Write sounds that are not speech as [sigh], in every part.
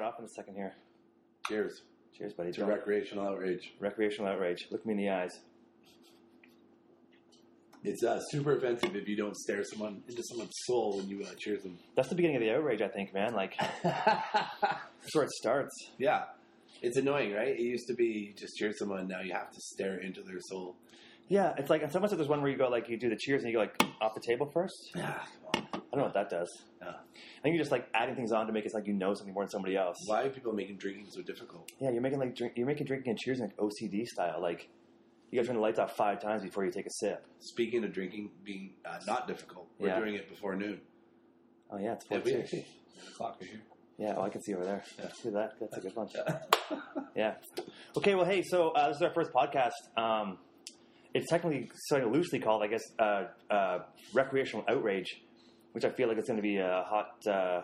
off in a second here. Cheers Cheers, buddy. to recreational outrage. Recreational outrage. Look me in the eyes. It's uh, super offensive if you don't stare someone into someone's soul when you uh, cheers them. That's the beginning of the outrage, I think, man. Like [laughs] that's where it starts. yeah, it's annoying, right? It used to be you just cheer someone, now you have to stare into their soul. Yeah, it's like it's almost like there's one where you go like you do the cheers and you go like off the table first. Yeah, don't know what that does. Yeah. I think you're just like adding things on to make it like you know something more than somebody else. Why are people making drinking so difficult? Yeah, you're making like drink, you're making drinking and cheers like OCD style. Like you got to turn the lights off five times before you take a sip. Speaking of drinking being uh, not difficult, we're Yeah. doing it before noon. Oh yeah, it's Yeah, four we two. actually clock right here. Yeah, oh, I can see over there. Yeah. See that? That's a good one. Yeah. [laughs] Yeah. Okay. Well, hey. So uh, this is our first podcast. Um, it's technically sort of loosely called, I guess, uh, uh, recreational outrage, which I feel like it's going to be a hot. Uh,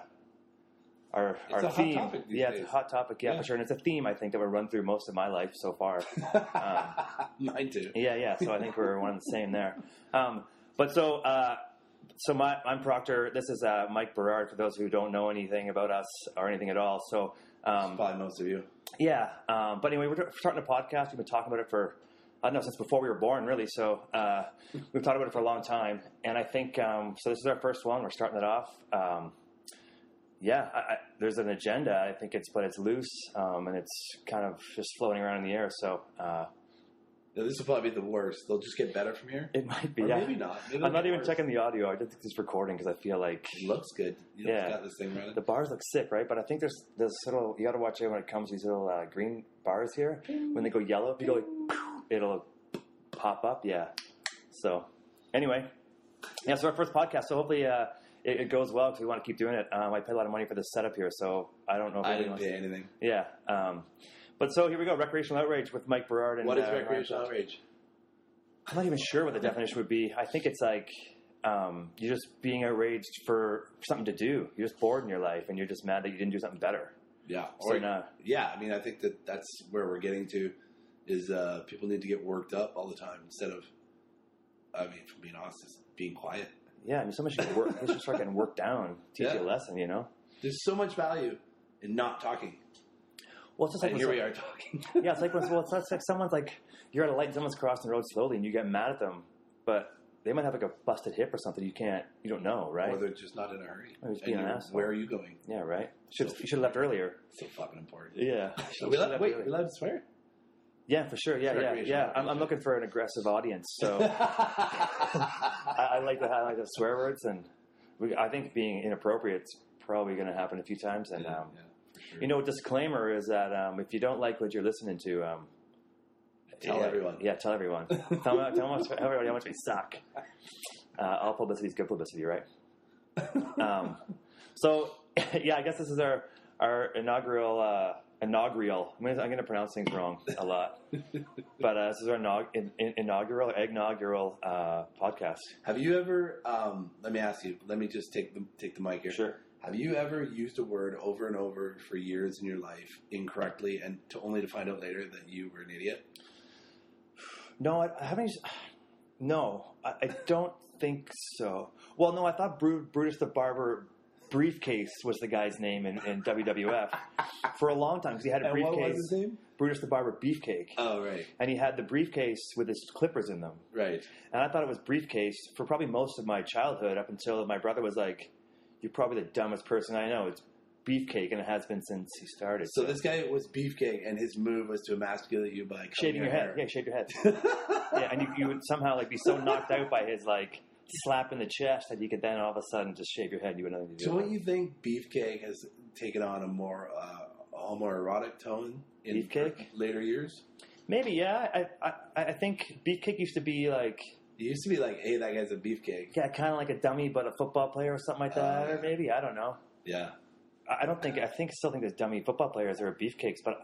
our our theme. yeah, days. it's a hot topic. Yeah, Yeah. for sure. And it's a theme I think that will run through most of my life so far. [laughs] Mine too. Yeah, yeah. So I think we're one and the same there. Um, but so, uh, so my, I'm Proctor. This is uh, Mike Berard. For those who don't know anything about us or anything at all, so um, Probably most of you. yeah. Um, but anyway, we're starting a podcast. We've been talking about it for I don't know since before we were born, really. So uh, we've talked about it for a long time, and I think um, so. This is our first one. We're starting it off. Um, yeah, I, I, there's an agenda. I think it's, but it's loose um, and it's kind of just floating around in the air. So uh, Yeah, this will probably be the worst. They'll just get better from here. it might be. Or yeah. maybe not. Maybe I'm not even worse. checking the audio. I just think it's recording because I feel like It looks good. You Yeah. got this thing running. the bars look sick, right? But I think there's this little you got to watch it when it comes to these little uh, green bars here. When they go yellow, if you go like, it'll pop up. Yeah. So anyway, yeah. So our first podcast. So hopefully uh, it, it goes well because we want to keep doing it. Um, I paid a lot of money for this setup here, so I don't know. If I didn't pay anything. Yeah. Um, but so here we go. Recreational outrage with Mike Berard and What is uh, recreational outrage? I'm not even sure what the definition would be. I think it's like um, you're just being outraged for something to do. You're just bored in your life, and you're just mad that you didn't do something better. Yeah. So Or, no, yeah, I mean, I think that that's where we're getting to is uh, people need to get worked up all the time instead of, I mean, from being honest, just being quiet. yeah, I mean, someone should get work. should start getting worked down, [laughs] teach you a lesson. You know. There's so much value in not talking. Well, it's just like And here we are talking. [laughs] Yeah, it's like when well, it's, like someone's like you're at a light and someone's crossing the road slowly, and you get mad at them, but they might have like a busted hip or something. You can't, you don't know, right? Or they're just not in a hurry. Or just being an asshole. where are you going? yeah, right. Should So- you should have left earlier. So fucking important. Yeah. We left wait, we allowed to swear? Yeah, for sure. Yeah, yeah, yeah. I'm, I'm looking for an aggressive audience, so [laughs] I, I like to I like the swear words, and we, I think being inappropriate is probably going to happen a few times. And yeah, um, yeah, sure. you know, disclaimer is that um, if you don't like what you're listening to, um, Tell yeah, everyone. Yeah, tell everyone. [laughs] tell, them- tell them how much- everybody how much we suck. Uh, all publicity is good publicity, right? [laughs] Um, so, yeah, I guess this is our our inaugural uh, inaugural. I'm I'm gonna pronounce things wrong a lot, [laughs] but uh, this is our inaug- in, in, inaugural inaugural uh, podcast. Have you ever? Um, let me ask you. Let me just take the take the mic here. Sure. Have you ever used a word over and over for years in your life incorrectly, and to only to find out later that you were an idiot? No, I, I haven't. used- [sighs] No, I, I don't think so. Well, no, I thought Brutus the Barber briefcase was the guy's name in, in WWF [laughs] for a long time because he had a And what briefcase. was his name? Brutus the Barber beefcake, Oh, right, and he had the briefcase with his clippers in them. right. And I thought it was briefcase for probably most of my childhood up until my brother was like, "You're probably the dumbest person I know." It's beefcake, and it has been since he started. So this guy was beefcake, and his move was to emasculate you by cutting shaving your head, yeah, shave your head, [laughs] yeah, and you, you would somehow like be so knocked out by his like slap in the chest that you could then all of a sudden just shave your head. You would nothing to do. So, don't you think beefcake has taken on a more uh, homoerotic tone in Beefcake? later years? Maybe, yeah. I, I I think beefcake used to be like It used to be like, "Hey, that guy's a beefcake." yeah, kind of like a dummy, but a football player or something like Oh, that. Or maybe I don't know. Yeah, I I don't think I think still think there's dummy football players or beefcakes, but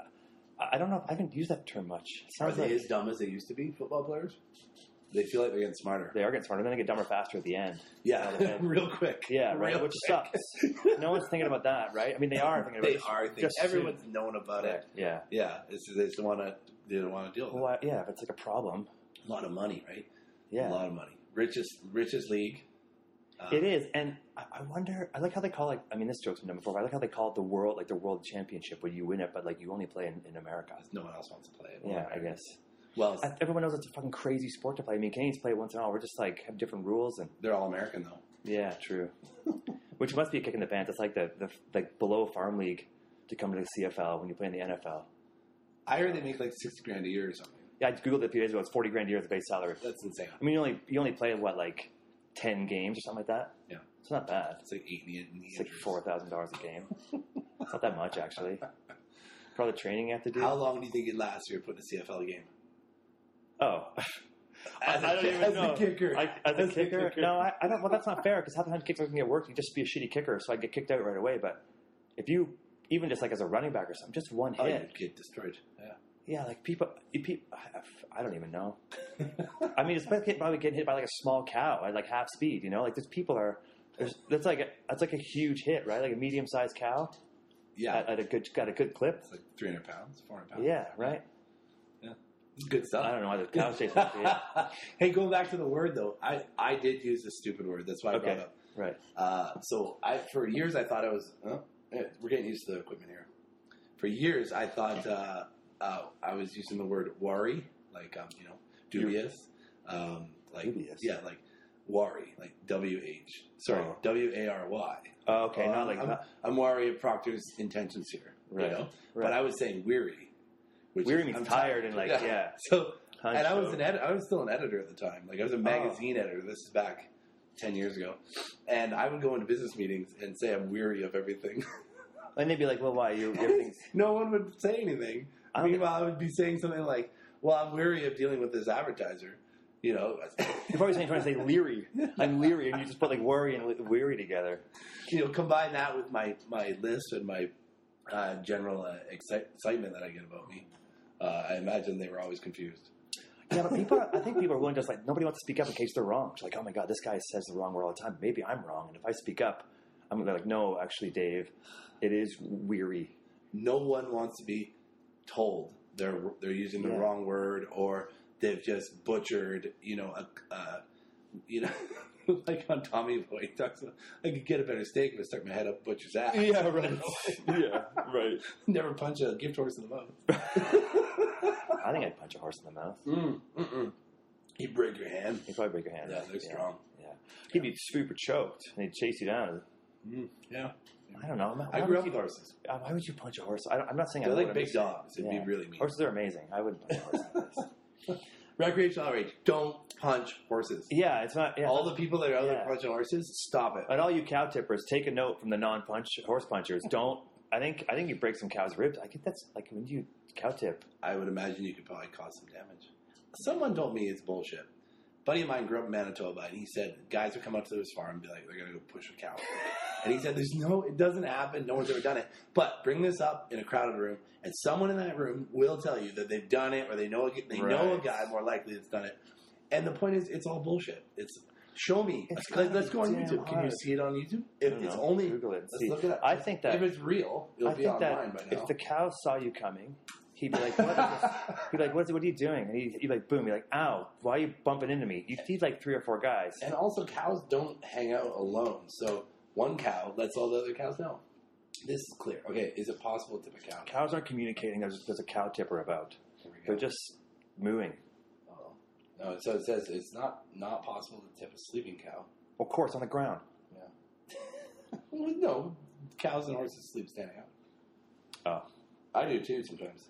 I, I don't know. I haven't used that term much. Are they like as dumb as they used to be? Football players? They feel like they're getting smarter. they are getting smarter. Then they get dumber faster at the end. Yeah, [laughs] real quick. Yeah, right. Real Which quick. sucks. No one's thinking about that, right? I mean, they are thinking about They it. are. Thinking, just everyone's known about it. Yeah. Yeah, it's, they just want to. They don't want to deal with Well, I- yeah, if it's like a problem. A lot of money, right? Yeah. A lot of money. Richest richest league. Uh, It is, and I, wonder. I like how they call it. I mean, this joke's been done before. But I like how they call it the world, like the world championship, where you win it, but like you only play in, in America. No one else wants to play it. Yeah, I guess. Well, I, everyone knows it's a fucking crazy sport to play. I mean, Canadians play it once in a while. We're just like have different rules, and they're all American though. yeah, true. [laughs] Which must be a kick in the pants. It's like the the like below farm league to come to the CFL when you play in the NFL. I heard they make like sixty grand a year or something. Yeah, I googled it a few days ago. It's forty grand a year as a base salary. That's insane. I mean, you only you only play what like ten games or something like that. Yeah. it's not bad. It's like eight in It's like four thousand dollars a game. [laughs] it's not that much actually. [laughs] For all the training you have to do. How long do you think it lasts if you're putting a CFL game? Oh, [laughs] As a I don't even as a know. kicker. I, as a As a kicker, kicker. no, I, I don't. Well, that's not fair because half the time kickers can get work. You just be a shitty kicker, so I get kicked out right away. But if you even just like as a running back or something, just one Oh, hit, get destroyed. Yeah. yeah, like people, people, I, don't even know. [laughs] I mean, it's probably probably getting hit by like a small cow at like half speed. You know, like there's people are. There's, that's like a, that's like a huge hit, right? Like a medium sized cow yeah. at, at a good got a good clip. It's like 300 pounds, 400 pounds. Yeah, right. Good stuff. I don't know why the cow that big. hey, going back to the word though, I, I did use this stupid word. That's why I brought Okay. it up. Right. Uh, so I, for years, I thought I was. Uh, eh, we're getting used to the equipment here. For years, I thought uh, uh, I was using the word worry, like um, you know, dubious, um, like Dubious? yeah, like worry, like W H. Sorry, Oh. W A R Y. Oh, okay, not like I'm, not, I'm wary of Proctor's intentions here. Right, You know, right. but I was saying weary. Which Weary is- means I'm tired and, like, yeah. [laughs] So Hunch and I was out. an ed- I was still an editor at the time. Like I was a magazine editor. This is back ten years ago, and I would go into business meetings and say I'm weary of everything. [laughs] and they'd be like, "Well, why are you everything's [laughs] no one would say anything. I Meanwhile, I would be saying something like, "Well, I'm weary of dealing with this advertiser." You know, You're probably saying, trying to say leery. I'm leery, and you just put like worry and weary together. you know, combine that with my my list and my uh, general uh, excite- excitement that I get about me. Uh, I imagine they were always confused. Yeah, but people, I think people are willing to just like nobody wants to speak up in case they're wrong. It's like, oh my god, this guy says the wrong word all the time. Maybe I'm wrong, and if I speak up, I'm gonna be like, no, actually, Dave, it is weary. no one wants to be told they're they're using the Yeah. wrong word or they've just butchered, you know, a, uh, you know, [laughs] [laughs] like on Tommy Boy, he talks about, I could get a better steak if I stuck my head up butcher's ass. Yeah, right. [laughs] yeah, right. Never punch a gift horse in the mouth. [laughs] I think I'd punch a horse in the mouth. mm, mm-mm. He'd break your hand. He'd probably break your hand. Yeah, they're strong. Yeah, he'd be super choked, and he'd chase you down. Mm, yeah. I don't know. I Why grew would up you- with horses. uh, Why would you punch a horse? I don't, I'm not saying I They're would, like I'm big dogs. It'd yeah. be really mean. Horses are amazing. I wouldn't punch a horse. Recreational outrage. Don't punch horses. yeah, it's not. Yeah, All the people that are out there punching horses, stop it. And all you cow tippers, take a note from the non-punch horse punchers. [laughs] Don't. I think. I think you break some cows' ribs. I think that's like when you cow tip. I would imagine you could probably cause some damage. Someone told me it's bullshit. Buddy of mine grew up in Manitoba, and he said guys would come up to his farm and be like, they're going to go push a cow. and he said, there's no, it doesn't happen. No one's ever done it. But bring this up in a crowded room, and someone in that room will tell you that they've done it, or they know a, they know a guy more likely that's done it. And the point is, it's all bullshit. It's show me. It's Let, us go on YouTube. Can you see it on YouTube? If it's know. only Google it. let's see. look it up. I think that if it's real, it'll I be online by now. if the cow saw you coming, he'd be like, "What?" Is this? [laughs] He'd be like, "What, is, what are you doing?" And he'd, he'd be like, "Boom!" He'd be like, "Ow! Why are you bumping into me?" You feed like three or four guys. And also, cows don't hang out alone. So one cow lets all the other cows know. This is clear. Okay, is it possible to tip a cow? Cows aren't communicating. There's, there's a cow tipper about. Here we go. They're just mooing. Oh. No, so it says it's not not possible to tip a sleeping cow. Of course, on the ground. Well, [laughs] no, cows and horses sleep standing up. Oh. I do too sometimes.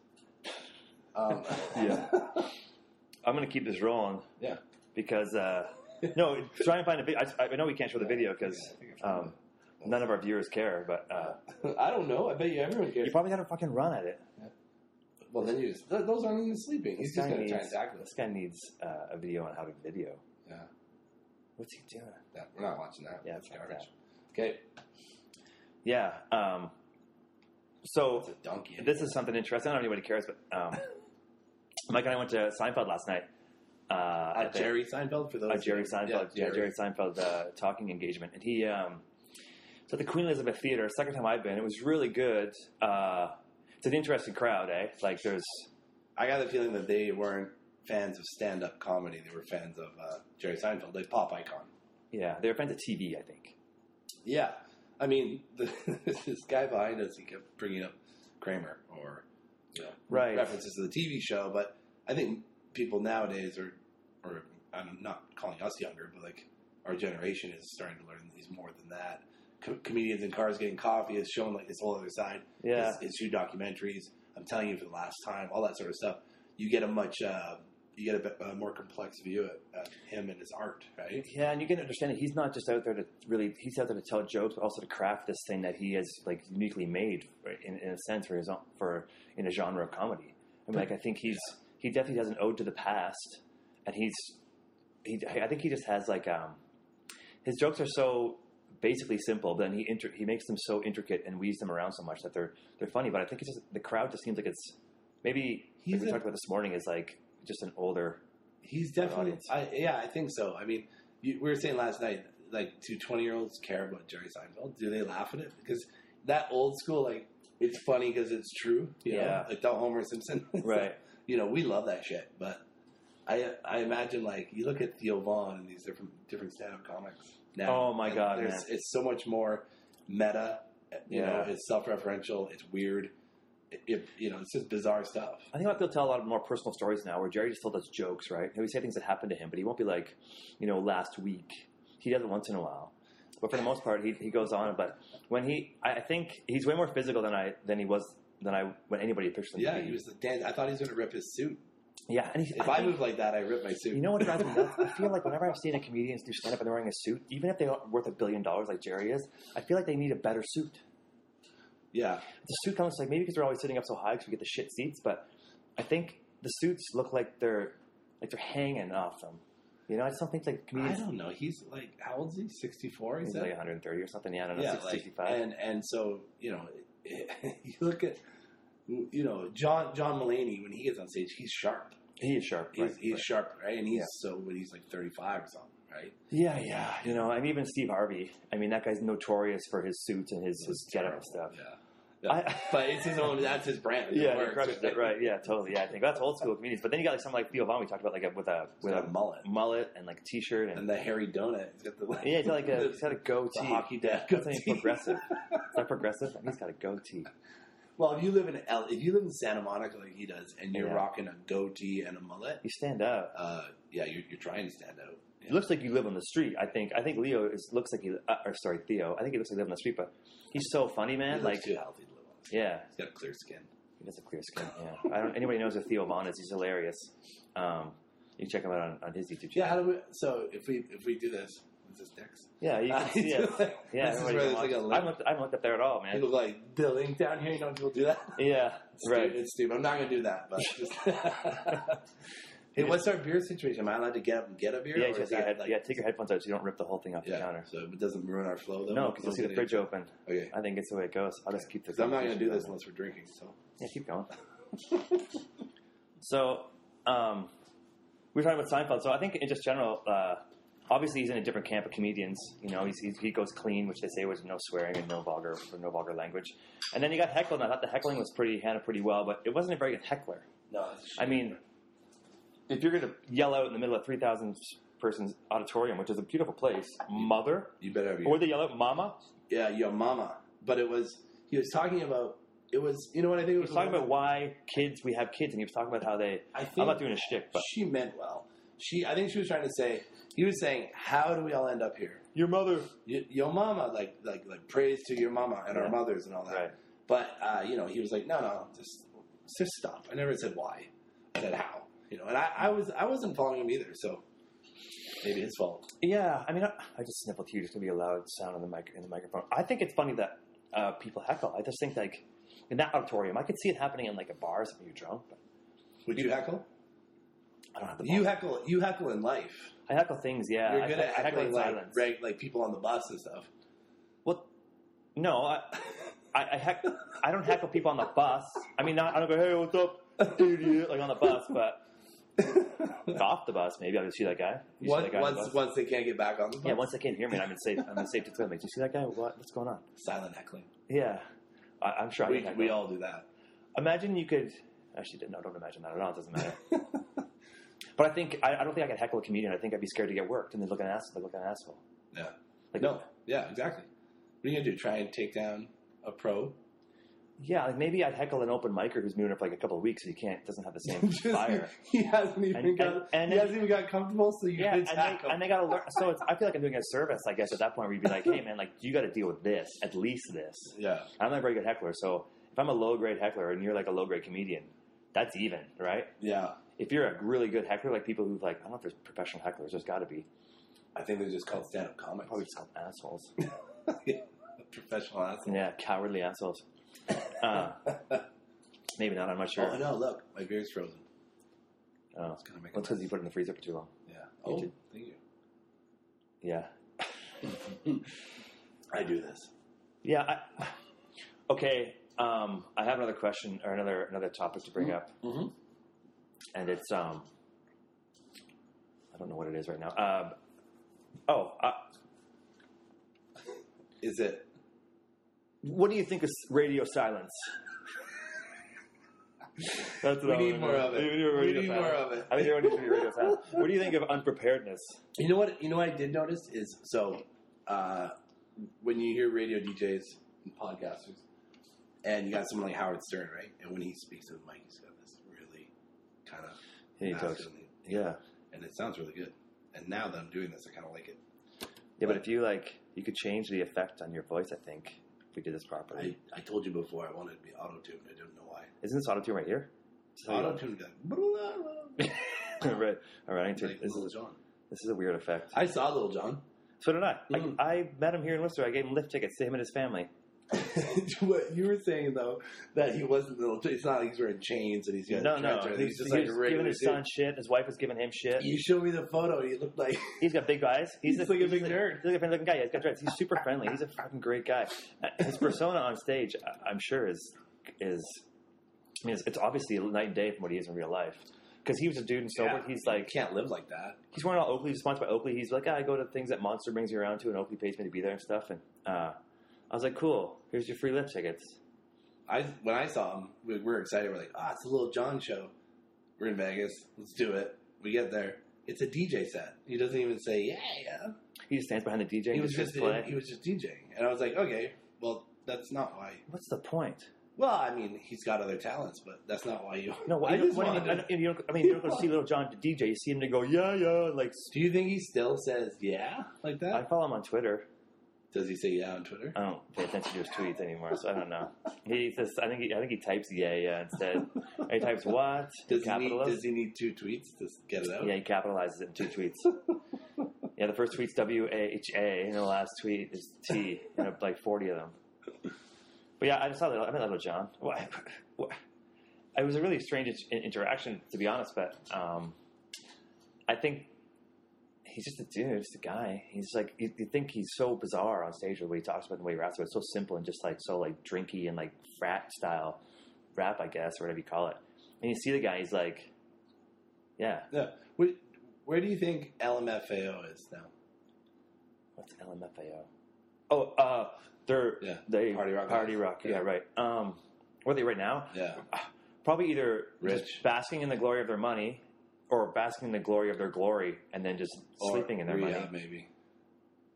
Um, [laughs] Yeah. I'm gonna keep this rolling. Yeah. Because uh, no, try and find a video. I, I know we can't show the video because I think I found um, none of our viewers care. But uh. [laughs] I don't know. I bet you everyone cares. you probably got to fucking run at it. well, then you just th- those aren't even sleeping. He's This just guy going to try needs- and tackle. This guy needs uh, a video on how to video. Yeah. What's he doing? yeah, we're not watching that. Yeah, That's fuck garbage. Okay, Yeah. Um, so a donkey. this is something interesting. I don't know if anybody cares, but um, [laughs] Mike and I went to Seinfeld last night. Uh, uh, at the- Jerry Seinfeld for those. uh, Jerry Seinfeld, yeah, Jerry. Jerry Seinfeld uh, talking engagement, and he um, so at the Queen Elizabeth Theater. Second time I've been, it was really good. Uh, it's an interesting crowd, eh? Like there's I got the feeling that they weren't fans of stand-up comedy. They were fans of uh, Jerry Seinfeld, like pop icon. Yeah, they're fans of TV. I think. Yeah, I mean, the, [laughs] this guy behind us, he kept bringing up Kramer or you know, Right. references to the TV show, but I think people nowadays are, or I'm not calling us younger, but like our generation is starting to learn these more than that. Co- comedians in cars getting coffee is showing like this whole other side. Yeah. his two documentaries. I'm telling you for the last time, all that sort of stuff. You get a much, uh, you get a, bit, a more complex view at, at him and his art, right? Yeah, and you can understand it. He's not just out there to really. He's out there to tell jokes, but also to craft this thing that he has like uniquely made, in, in a sense, for his own, for in a genre of comedy. I mean, like I think he's he definitely has an ode to the past, and he's he. I think he just has like um, his jokes are so basically simple, but then he inter- he makes them so intricate and weaves them around so much that they're they're funny. But I think it's just the crowd just seems like it's maybe He's like we a- talked about this morning is like just an older. He's definitely. I, yeah, I think so. I mean, you, we were saying last night, like, do 20 year olds care about Jerry Seinfeld? Do they laugh at it? Because that old school, like, it's funny because it's true. You Yeah. Know? Like, the Homer Simpson. [laughs] Right. you know, we love that shit. But I I imagine, like, you look at Theo Von and these different different stand up comics now. Oh, my God, there's- man. It's so much more meta. You Yeah. know, it's self referential, it's weird. It, you know, it's just bizarre stuff. I think people tell a lot of more personal stories now, where Jerry just still us jokes, right? He'll say things that happened to him, but he won't be like, you know, last week. He does it once in a while, but for the most part, he, he goes on. But when he, I I think he's way more physical than I than he was than I when anybody pictured him. Yeah, he was the dan I thought he was going to rip his suit. Yeah, and If I, think- move like that, I rip my suit. You know what drives me nuts? I feel like whenever I've seen a comedian do stand up and they're wearing a suit, even if they're worth a billion dollars like Jerry is, I feel like they need a better suit. Yeah, The suit comes like maybe because they're always sitting up so high because we get the shit seats, but I think the suits look like they're like they're hanging off them. You know, I just don't think like I don't know. He's like, how old is he? Sixty four. He's said. like 130 or something. Yeah, I don't know, yeah, 60, like, 65. and and so you know, [laughs] you look at you know John John Mulaney when he gets on stage, he's sharp. he is sharp. He's right, he's right. sharp, right? And he's Yeah. so when he's like thirty five or something, right? Yeah, yeah. You know, and even Steve Harvey. I mean, that guy's notorious for his suits and his, his getup and stuff. Yeah. I- [laughs] but it's his own. That's his brand. It Yeah, he works, it, right? Yeah, totally. Yeah, I think that's old school comedians. But then you got like someone like Theo Von we talked about, like a, with a with a a mullet. mullet and like a t-shirt and, And the hairy donut. He's got the yeah, he's got like a he's got a goatee. the hockey dad That's not goatee. progressive. [laughs] Is that progressive? He's got a goatee. Well, if you live in L, if you live in Santa Monica like he does, and you're Yeah. rocking a goatee and a mullet, You stand out. uh, yeah, you're, you're trying to stand out. It looks like you live on the street. I think. I think Leo is looks like he. Uh, or sorry, Theo. I think he looks like he lives on the street, but he's so funny, He man. looks Like, too healthy to live on. Yeah, He's got clear skin. he has a clear skin. Yeah, I don't. Anybody knows who Theo Von is? He's hilarious. Um, you can check him out on, on his YouTube Yeah, how channel. do we? So if we if we do this, is this next? Yeah, you [laughs] can see it. Yeah, this is everybody where like a watch. I link. haven't looked, I haven't looked up there at all, man. You look like the link down here. You know people do that. Yeah, [laughs] It's right. Stupid. It's stupid. I'm not going to do that. But just [laughs] hey, what's our beer situation? Am I allowed to get up and get a beer? Yeah, you is take, head, like- yeah, take your headphones out so you don't rip the whole thing off the yeah, counter. So it doesn't ruin our flow though. No, because you'll see the fridge open. Okay. I think it's the way it goes. I'll just keep the. I'm not going to do this unless we're drinking. So. Yeah, keep going. [laughs] so, um, we were talking about Seinfeld. So I think in just general, uh, obviously he's in a different camp of comedians. You know, he's, he's, he goes clean, which they say was no swearing and no vulgar or no vulgar language. And then you got heckled, and I thought the heckling was pretty handled pretty well, but it wasn't a very good heckler. no, I mean, if you're going to yell out in the middle of three thousand persons auditorium, which is a beautiful place, mother, you better have your or would they yell out mama? yeah, your mama. But it was he was talking about it was you know what I think it He was was talking about why kids we have kids, and he was talking about how they. I think I'm not doing a shtick, but she meant well. She I think she was trying to say he was saying how do we all end up here? your mother, Y- Your mama like like like praise to your mama and Yeah. our mothers and all that. right? But uh, you know he was like no no just just stop. I never said why. I said how. You know, and I, I was I wasn't following him either. So maybe his fault. Yeah, I mean, I, I just sniffled huge. It's gonna be a loud sound in the mic in the microphone. I think it's funny that uh, people heckle. I just think like in that auditorium, I could see it happening in like a bar, something you're drunk, but Would you heckle? I don't have the. You heckle you heckle in life. I heckle things. Yeah, You're good I, at I heckle heckling like silence. reg, like people on the bus and stuff. Well, no, I, I, I, heck, I don't heckle people on the bus. I mean, not, I don't go, hey, what's up, idiot, like on the bus, but [laughs] off the bus, maybe I'll just see that guy. You once that guy on the once, they can't get back on the bus. Yeah, once they can't hear me, I'm in safe. I'm in safe to Like, Do you see that guy? What? What's going on? silent heckling. Yeah, I, I'm sure I We, can we all do that. imagine you could. Actually, no, don't imagine that at all. It doesn't matter. [laughs] but I think I, I don't think I could heckle a comedian. I think I'd be scared to get worked, and they look an ass. They look an asshole. Yeah. Like No. Yeah, exactly. What are you gonna do? Try and take down a pro? Yeah, like maybe I'd heckle an open micer who's new doing it for like a couple of weeks, so he can't doesn't have the same [laughs] Just- fire. [laughs] He hasn't even And- got. and- and he hasn't even got comfortable. So you Yeah, and they, and they got to learn. So it's, I feel like I'm doing a service, I guess, at that point where you'd be like, hey, man, like, you got to deal with this, at least this. [laughs] yeah. I'm not a very good heckler, so if I'm a low grade heckler and you're like a low grade comedian, that's even, right? Yeah. If you're a really good heckler, like people who've like, I don't know if there's professional hecklers, there's got to be. I think they're just called stand-up comics. Probably just called assholes. Professional assholes. yeah, cowardly assholes. Uh, maybe not, I'm not sure. Oh no! Look, my beer's frozen. Oh, It's gonna make. well, because you put it in the freezer for too long. Yeah. Oh, did. thank you. Yeah. [laughs] I do this. Yeah. I, okay. Um, I have another question or another another topic to bring up. Mm-hmm. and it's um I don't know what it is right now. Um, oh, uh, Is it? What do you think of radio silence? [laughs] That's We what I need more of it. We need, We radio need more of it. I think everyone needs to be radio silence. What do you think of unpreparedness? You know what? You know what I did notice is so uh, when you hear radio DJs and podcasters, and you got someone like Howard Stern, right? And when he speaks to the mic, he's got this really kind of He talks. Yeah, and it sounds really good. And now that I'm doing this, I kind of like it. yeah, but if you like, you could change the effect on your voice. I think if we did this properly. I, I told you before I wanted to be auto tuned. I didn't know why. Isn't this auto tune right here? This is how you- Auto tuned like, [laughs] right. All right. I to- like this Little is John. this is a weird effect. I saw Little John. So did I. Mm. I. I met him here in Whistler. I gave him lift tickets to him and his family. [laughs] what you were saying though that he wasn't little. It's not like he's wearing chains and he's got No, a no. trench or anything. He's, He's just he like a giving his dude. son shit. His wife was giving him shit. You showed me the photo. He looked like [laughs] He's got big eyes. [laughs] He's, He's like a big he's nerd. He's like a friendly looking guy. He's got dreads. He's super friendly. He's a fucking great guy. His persona on stage, I'm sure, is is. I mean, it's, it's obviously night and day from what he is in real life. Because he was a dude and sober. Yeah, he's like can't live like that. he's wearing all Oakley. He's sponsored by Oakley. He's like, ah, I go to things that Monster brings you around to, and Oakley pays me to be there and stuff. And uh, I was like, cool. Here's your free lip tickets. I when I saw him, we we were excited. We're like, ah, it's a little John show. We're in Vegas. Let's do it. We get there. It's a DJ set. He doesn't even say yeah, yeah. He just stands behind the DJ. He and was just play. he was just DJing, and I was like, okay, well, that's not why. What's the point? Well, I mean, he's got other talents, but that's not why you. [laughs] No, I I, just what do you mean? to- I, don't- you don't, I mean, you don't go to [laughs] see Little John to DJ. You see him to go, yeah, yeah, like. Do you think he still says yeah like that? I follow him on Twitter. Does he say yeah on Twitter? I don't pay attention to his tweets anymore, so I don't know. He says, I think he, I think he types yeah, yeah instead. Or [laughs] he types what? Does he, need, does he need two tweets to get it out? Yeah, he capitalizes it in two tweets. [laughs] yeah, the first tweet's W A H A, and the last tweet is T, and have like forty of them. But yeah, I just saw that. I met that Little John. What? what- It was a really strange interaction, to be honest. But um, I think he's just a dude, just a guy. He's like you, you think he's so bizarre on stage the way he talks about the way he raps about it. It's so simple and just like so like drinky and like frat style rap, I guess, or whatever you call it. And you see the guy, he's like, yeah, Yeah. Where, where do you think LMFAO is now? What's LMFAO? Oh, uh, they're Yeah, they Party Rock Party guys. Rock. Yeah, Yeah. right. Um, what are they right now? Yeah. Probably either Rich. just basking in the glory of their money, or basking in the glory of their glory, and then just Or sleeping in their rehab, money. maybe.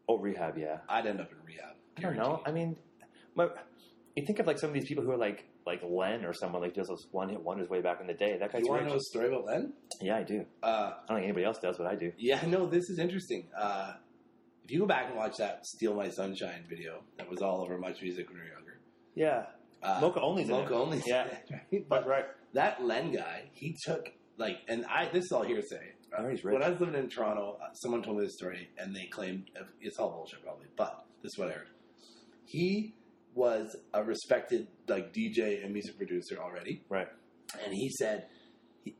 Oh, rehab. Yeah. I'd end up in rehab. I don't know. I mean, but you think of like some of these people who are like like Len or someone like does those one hit wonders way back in the day. That guy's you want to rich. know a story about Len? Yeah, I do. Uh, I don't think anybody else does, but I do. yeah, no, this is interesting. Uh, if you go back and watch that "Steal My Sunshine" video, that was all over Much Music when we were younger. Yeah. Uh, Moka Only's in Mocha it. Only's in Yeah. it, right? [laughs] But right. that Len guy, he took like, and I this is all hearsay. Heard he's When. I was living in Toronto, uh, someone told me this story, and they claimed it's all bullshit, probably. But this is what I heard. He was a respected like DJ and music producer already, Right. and he said,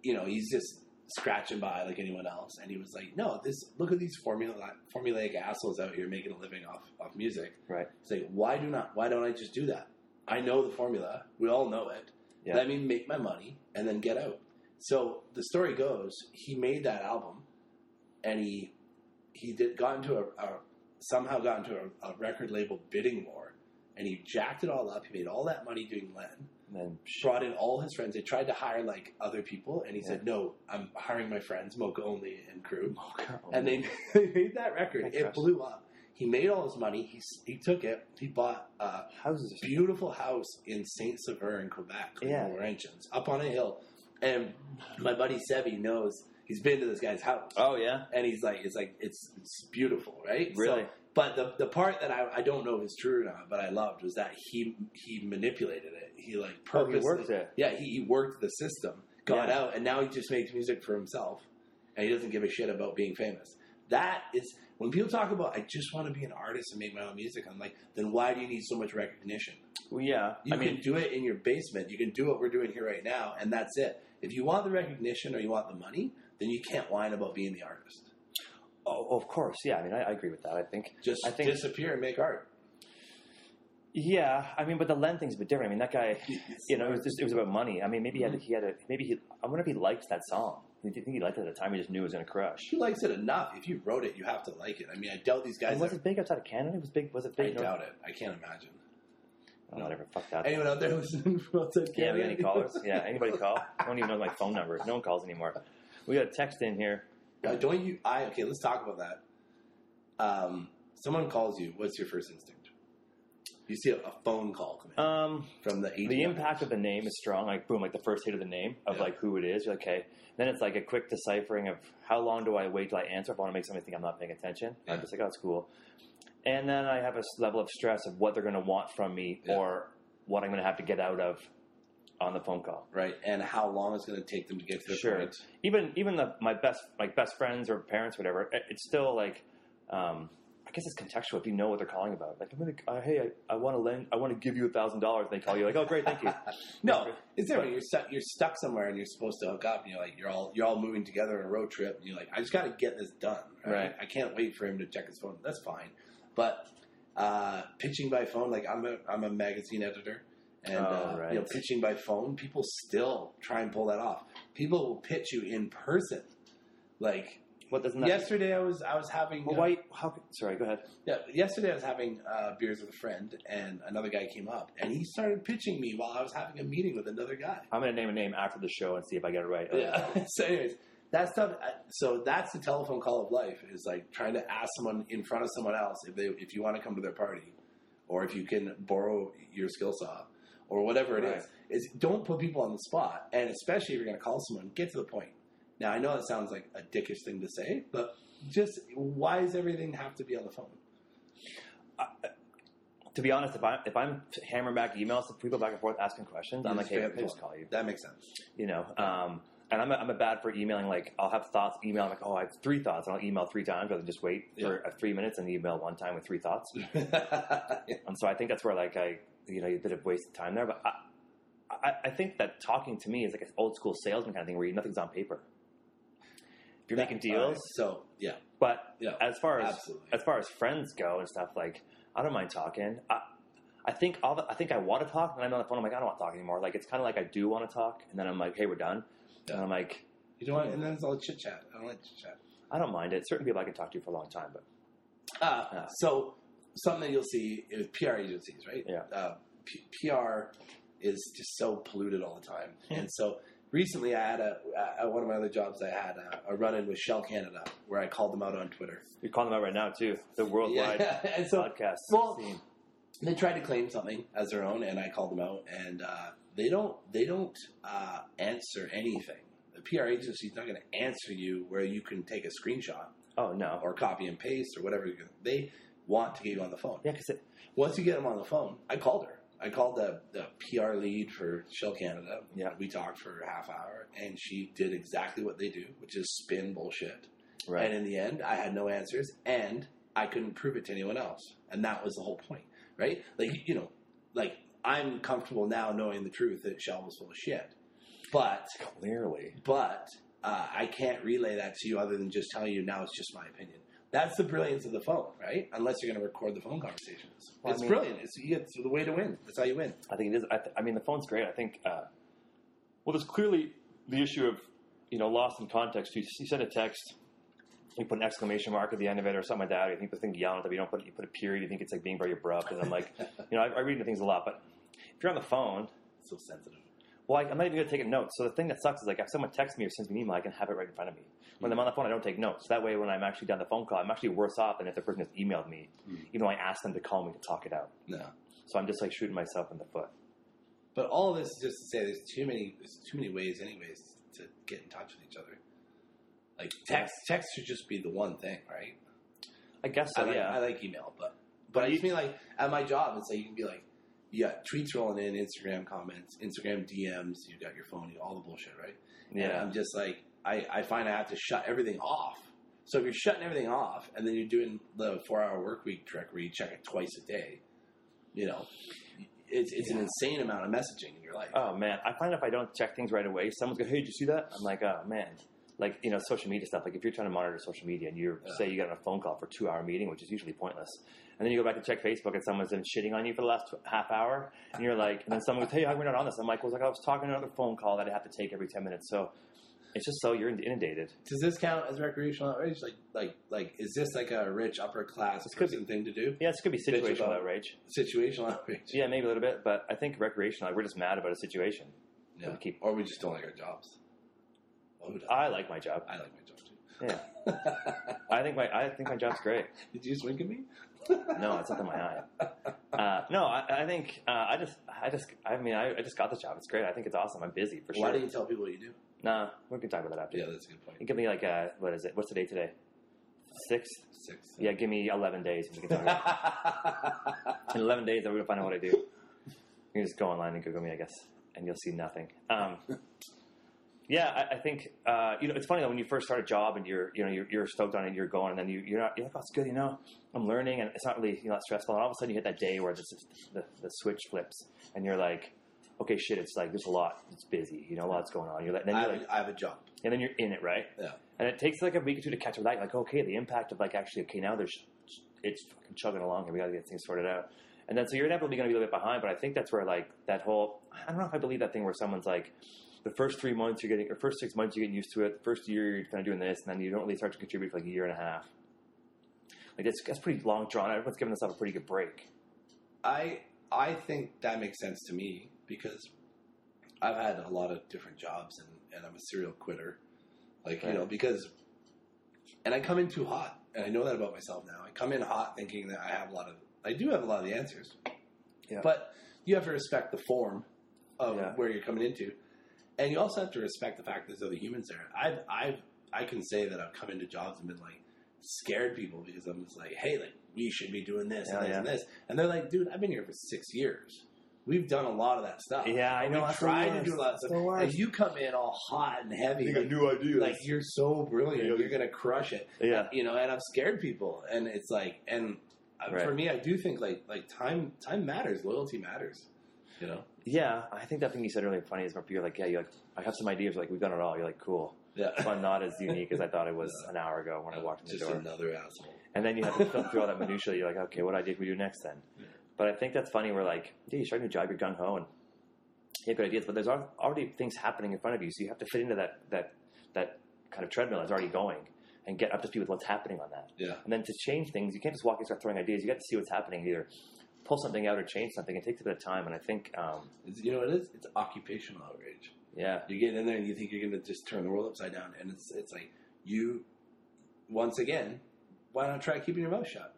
you know, he's just scratching by like anyone else, and he was like, no, this look at these formula formulaic assholes out here making a living off off music. Right. He's like, why do not? Why don't I just do that? I know the formula. We all know it. Yeah. Let me make my money and then get out. So the story goes, he made that album, and he he did got into a, a somehow got into a, a record label bidding war, and he jacked it all up. He made all that money doing Len, And then brought in all his friends. They tried to hire like other people, and he said, "No, I'm hiring my friends, Moka Only and crew." mocha And they, [laughs] they made that record. It blew up. He made all his money. He he took it. He bought a Houses. beautiful house in Saint-Sauveur in Quebec, Yeah. Laurentians, up on a hill. And my buddy Sevi knows he's been to this guy's house, Oh yeah. and he's like, it's like it's it's beautiful, right? Really? So, but the the part that I, I don't know if it's true or not, but I loved was that he he manipulated it. He like Oh, he purposely, worked it. yeah, he, he worked the system, got Yeah. out, and now he just makes music for himself, and he doesn't give a shit about being famous. That is when people talk about I just want to be an artist and make my own music. I'm like, then why do you need so much recognition? Well, yeah. You I mean, can do it in your basement. You can do what we're doing here right now, and that's it. If you want the recognition or you want the money, then you can't whine about being the artist. oh, of course. Yeah. I mean, I, I agree with that. I think. Just I think- disappear and make art. Yeah. I mean, but the Len thing's a bit different. I mean, that guy. You know, it was just it was about money. I mean, maybe he had mm-hmm. he had a maybe he. I wonder if he liked that song. Do you think he liked it at the time? He just knew it was going to crush. He likes it enough. If you wrote it, you have to like it. I mean, I doubt these guys. And was Are, it big outside of Canada? It was big. Was it big? I doubt it. I can't imagine. Oh, whatever. Fuck that. Anyone out there listening from [laughs] outside Yeah, we got any callers? Yeah, [laughs] anybody call? I don't even know my phone number. No one calls anymore. We got a text in here. Uh, don't you? I okay. Let's talk about that. Um, someone calls you. What's your first instinct? You see a, a phone call come in Um, from the the impact of the name is strong. Like boom, like the first hit of the name of Yeah. like who it is. You're like, okay. Then it's like a quick deciphering of how long do I wait till I answer if I want to make somebody think I'm not paying attention. Yeah. I'm just like, oh, it's cool. And then I have a level of stress of what they're going to want from me Yeah. or what I'm going to have to get out of on the phone call. right? And how long it's going to take them to get to their Sure. point. Even even the, my best like best friends or parents, whatever. It's still like. Um, I guess it's contextual if you know what they're calling about. Like, I'm gonna, uh, hey, I, I want to lend, I want to give you a thousand dollars. They call you like, oh, great, thank you. [laughs] No, it's different. You're stuck. You're stuck somewhere, and you're supposed to hook up, and you're like, you're all you're all moving together on a road trip, and you're like, I just got to get this done. Right? Right. I can't wait for him to check his phone. That's fine, but uh, pitching by phone, like I'm a I'm a magazine editor, and Oh, uh, right. you know, pitching by phone, people still try and pull that off. People will pitch you in person, like. What doesn't that? Yesterday, I was I was having Well, uh, why? How? Sorry, go ahead. yeah, yesterday I was having uh, beers with a friend, and another guy came up, and he started pitching me while I was having a meeting with another guy. I'm gonna name a name after the show and see if I get it right. Yeah. [laughs] so, anyways, that stuff. uh, So that's the telephone call of life. Is like trying to ask someone in front of someone else if they if you want to come to their party, or if you can borrow your skill saw, or whatever it is. Right. Is don't put people on the spot, and especially if you're going to call someone, get to the point. Now I know that sounds like a dickish thing to say, but just why does everything have to be on the phone? To be honest, if I if I'm hammering back emails to people back and forth asking questions, I'm like, hey, I just call you. That makes sense. You know. Um, and I'm a, I'm a bad for emailing. Like I'll have thoughts, email. I'm like, oh, I have three thoughts, and I'll email three times rather than just wait for uh, three minutes and email one time with three thoughts. [laughs] And so I think that's where like I you know a bit of wasted time there. But I, I, I think that talking to me is like an old school salesman kind of thing where nothing's on paper. If you're making All right, deals, so yeah, but yeah, as far as absolutely. as far as friends go and stuff, like I don't mind talking. I, I think all the, I think I want to talk, and I'm on the phone. I'm like, I don't want to talk anymore. Like it's kind of like I do want to talk, and then I'm like, hey, we're done. And I'm like, You don't want, and then it's all chit chat. I don't like chit chat. I don't mind it. Certain people I can talk to for a long time, but Uh, Yeah. So something that you'll see is PR agencies, right? Yeah. Uh, P- PR is just so polluted all the time, Hmm. and so recently I had a at one of my other jobs I had a, a run in with Shell Canada where I called them out on Twitter. you're calling them out right now too. The worldwide Yeah, [laughs] and so podcast well, scene. they tried to claim something as their own, and I called them out, and uh, they don't they don't uh, answer anything. The PR agency is not going to answer you where you can take a screenshot Oh no, or copy and paste or whatever. They want to get you on the phone. yeah, because Once you get them on the phone, I called her. I called the, the PR lead for Shell Canada. Yeah. We talked for a half hour, and she did exactly what they do, which is spin bullshit. right. And in the end, I had no answers, and I couldn't prove it to anyone else. And that was the whole point, right? Like, you know, like I'm comfortable now knowing the truth that Shell was full of shit. But, Clearly, but uh, I can't relay that to you other than just telling you now it's just my opinion. That's the brilliance of the phone, right? Unless you're going to record the phone conversations. Well, I it's mean- brilliant. It's, it's the way to win. That's how you win. I think it is. I, th- I mean, the phone's great. I think. Uh, well, there's clearly the issue of you know lost in context. You, you send a text, you put an exclamation mark at the end of it or something like that. You think the thing yelling at you don't put you put a period. You think it's like being very abrupt. And I'm like, [laughs] you know, I, I read into things a lot, but if you're on the phone, it's so sensitive. Well, I, I'm not even going to take a note. So the thing that sucks is like if someone texts me or sends me an email, I can have it right in front of me. When I'm on the phone, I don't take notes. That way, when I'm actually done the phone call, I'm actually worse off than if the person has emailed me, Mm. even though I asked them to call me to talk it out. No. So I'm just like shooting myself in the foot. But all of this is just to say there's too many there's too many ways anyways to get in touch with each other. Like text text should just be the one thing, right? I guess so. I like, yeah. I like email, but but I just mean like at my job, it's like you can be like, you got tweets rolling in, Instagram comments, Instagram DMs, you got your phone, you all the bullshit, right? And yeah. I'm just like, I, I find I have to shut everything off. So if you're shutting everything off, and then you're doing the four hour work week trick where you check it twice a day, you know, it's it's an insane amount of messaging in your life. Oh man, I find if I don't check things right away, someone's going, "Hey, did you see that?" I'm like, "Oh man." Like you know, social media stuff. Like if you're trying to monitor social media and you Yeah. say you got on a phone call for a two hour meeting, which is usually pointless, and then you go back and check Facebook and someone's been shitting on you for the last half hour, and you're like, and then someone goes, "Hey, how come we're not on this?" I'm like, "Well, like I was talking on another phone call that I have to take every ten minutes." So it's just so you're inundated. Does this count as recreational outrage? Like like like is this like a rich upper class This could person thing to do? Yeah, this could be situational outrage. Situational outrage. Yeah, maybe a little bit, but I think recreational. Like we're just mad about a situation. Yeah. We keep- Or we just don't like our jobs. I like my job. I like my job too. Yeah, [laughs] I think my I think my job's great. Did you just wink at me? No, it's not in my eye. Uh, no, I, I think uh, I just, I just, I mean, I, I just got the job. It's great. I think it's awesome. I'm busy for Why sure. Why do you tell people what you do? Nah, we can talk about that after. Yeah, that's a good point. Give me like, uh, what is it? What's the date today? Six. Six. Yeah, give me eleven days. and we can talk. [laughs] In eleven days, I'm gonna find out what I do. You can just go online and Google me, I guess, and you'll see nothing. Um, [laughs] yeah, I, I think uh, you know it's funny though when you first start a job and you're you know you're, you're stoked on it, you're going, and then you you're not you're like, oh, it's good, you know, I'm learning, and it's not really you know stressful. And all of a sudden, you hit that day where this the the switch flips, and you're like, okay, shit, it's like there's a lot, it's busy, you know, a lot's going on. You're like, then I you're have, like, a, I have a job. and then you're in it, right? Yeah. And it takes like a week or two to catch up with that. You're like, okay, the impact of like actually, okay, now there's it's fucking chugging along and We got to get things sorted out. And then so you're inevitably going to be a little bit behind. But I think that's where like that whole I don't know if I believe that thing where someone's like the first three months you're getting or first six months you're getting used to it. The first year you're kind of doing this, and then you don't really start to contribute for like a year and a half. Like that's that's pretty long drawn. Everyone's giving themselves a pretty good break. I I think that makes sense to me because I've had a lot of different jobs and, and I'm a serial quitter. Like, you know, because and I come in too hot. And I know that about myself now. I come in hot thinking that I have a lot of I do have a lot of the answers. Yeah. But you have to respect the form of Yeah. where you're coming into. And you also have to respect the fact that there's other humans there. I've I've I can say that I've come into jobs and been like scared people because I'm just like, hey, like we should be doing this Yeah, and this yeah. and this. And they're like, dude, I've been here for six years. We've done a lot of that stuff. Yeah, I know, We that's tried to do a lot of That's stuff. the worst. And you come in all hot and heavy. like, new ideas. like you're so brilliant. Yeah. You're gonna crush it. yeah, You know, and I've scared people. And it's like, and uh, for me, I do think like like time time matters. Loyalty matters. You know. Yeah. I think that thing you said earlier funny is where you're like, yeah, you're like, I have some ideas. Like we've done it all. You're like, cool. Yeah. So I'm not as [laughs] unique as I thought it was an hour ago when I walked in the Just door. another asshole. And then you have to [laughs] filter through all that minutia. You're like, okay, what idea can we do next then? Yeah. But I think that's funny. We're like, yeah, you start a new job, you're gung ho, and you have good ideas, but there's already things happening in front of you, so you have to fit into that that that kind of treadmill that's already going and get up to speed with what's happening on that. Yeah. And then to change things, you can't just walk and start throwing ideas. You got to see what's happening, either pull something out or change something. It takes a bit of time, and I think, um, you know what it is? It's occupational outrage. yeah, You get in there and you think you're going to just turn the world upside down, and it's it's like you. Once again, why not try keeping your mouth shut?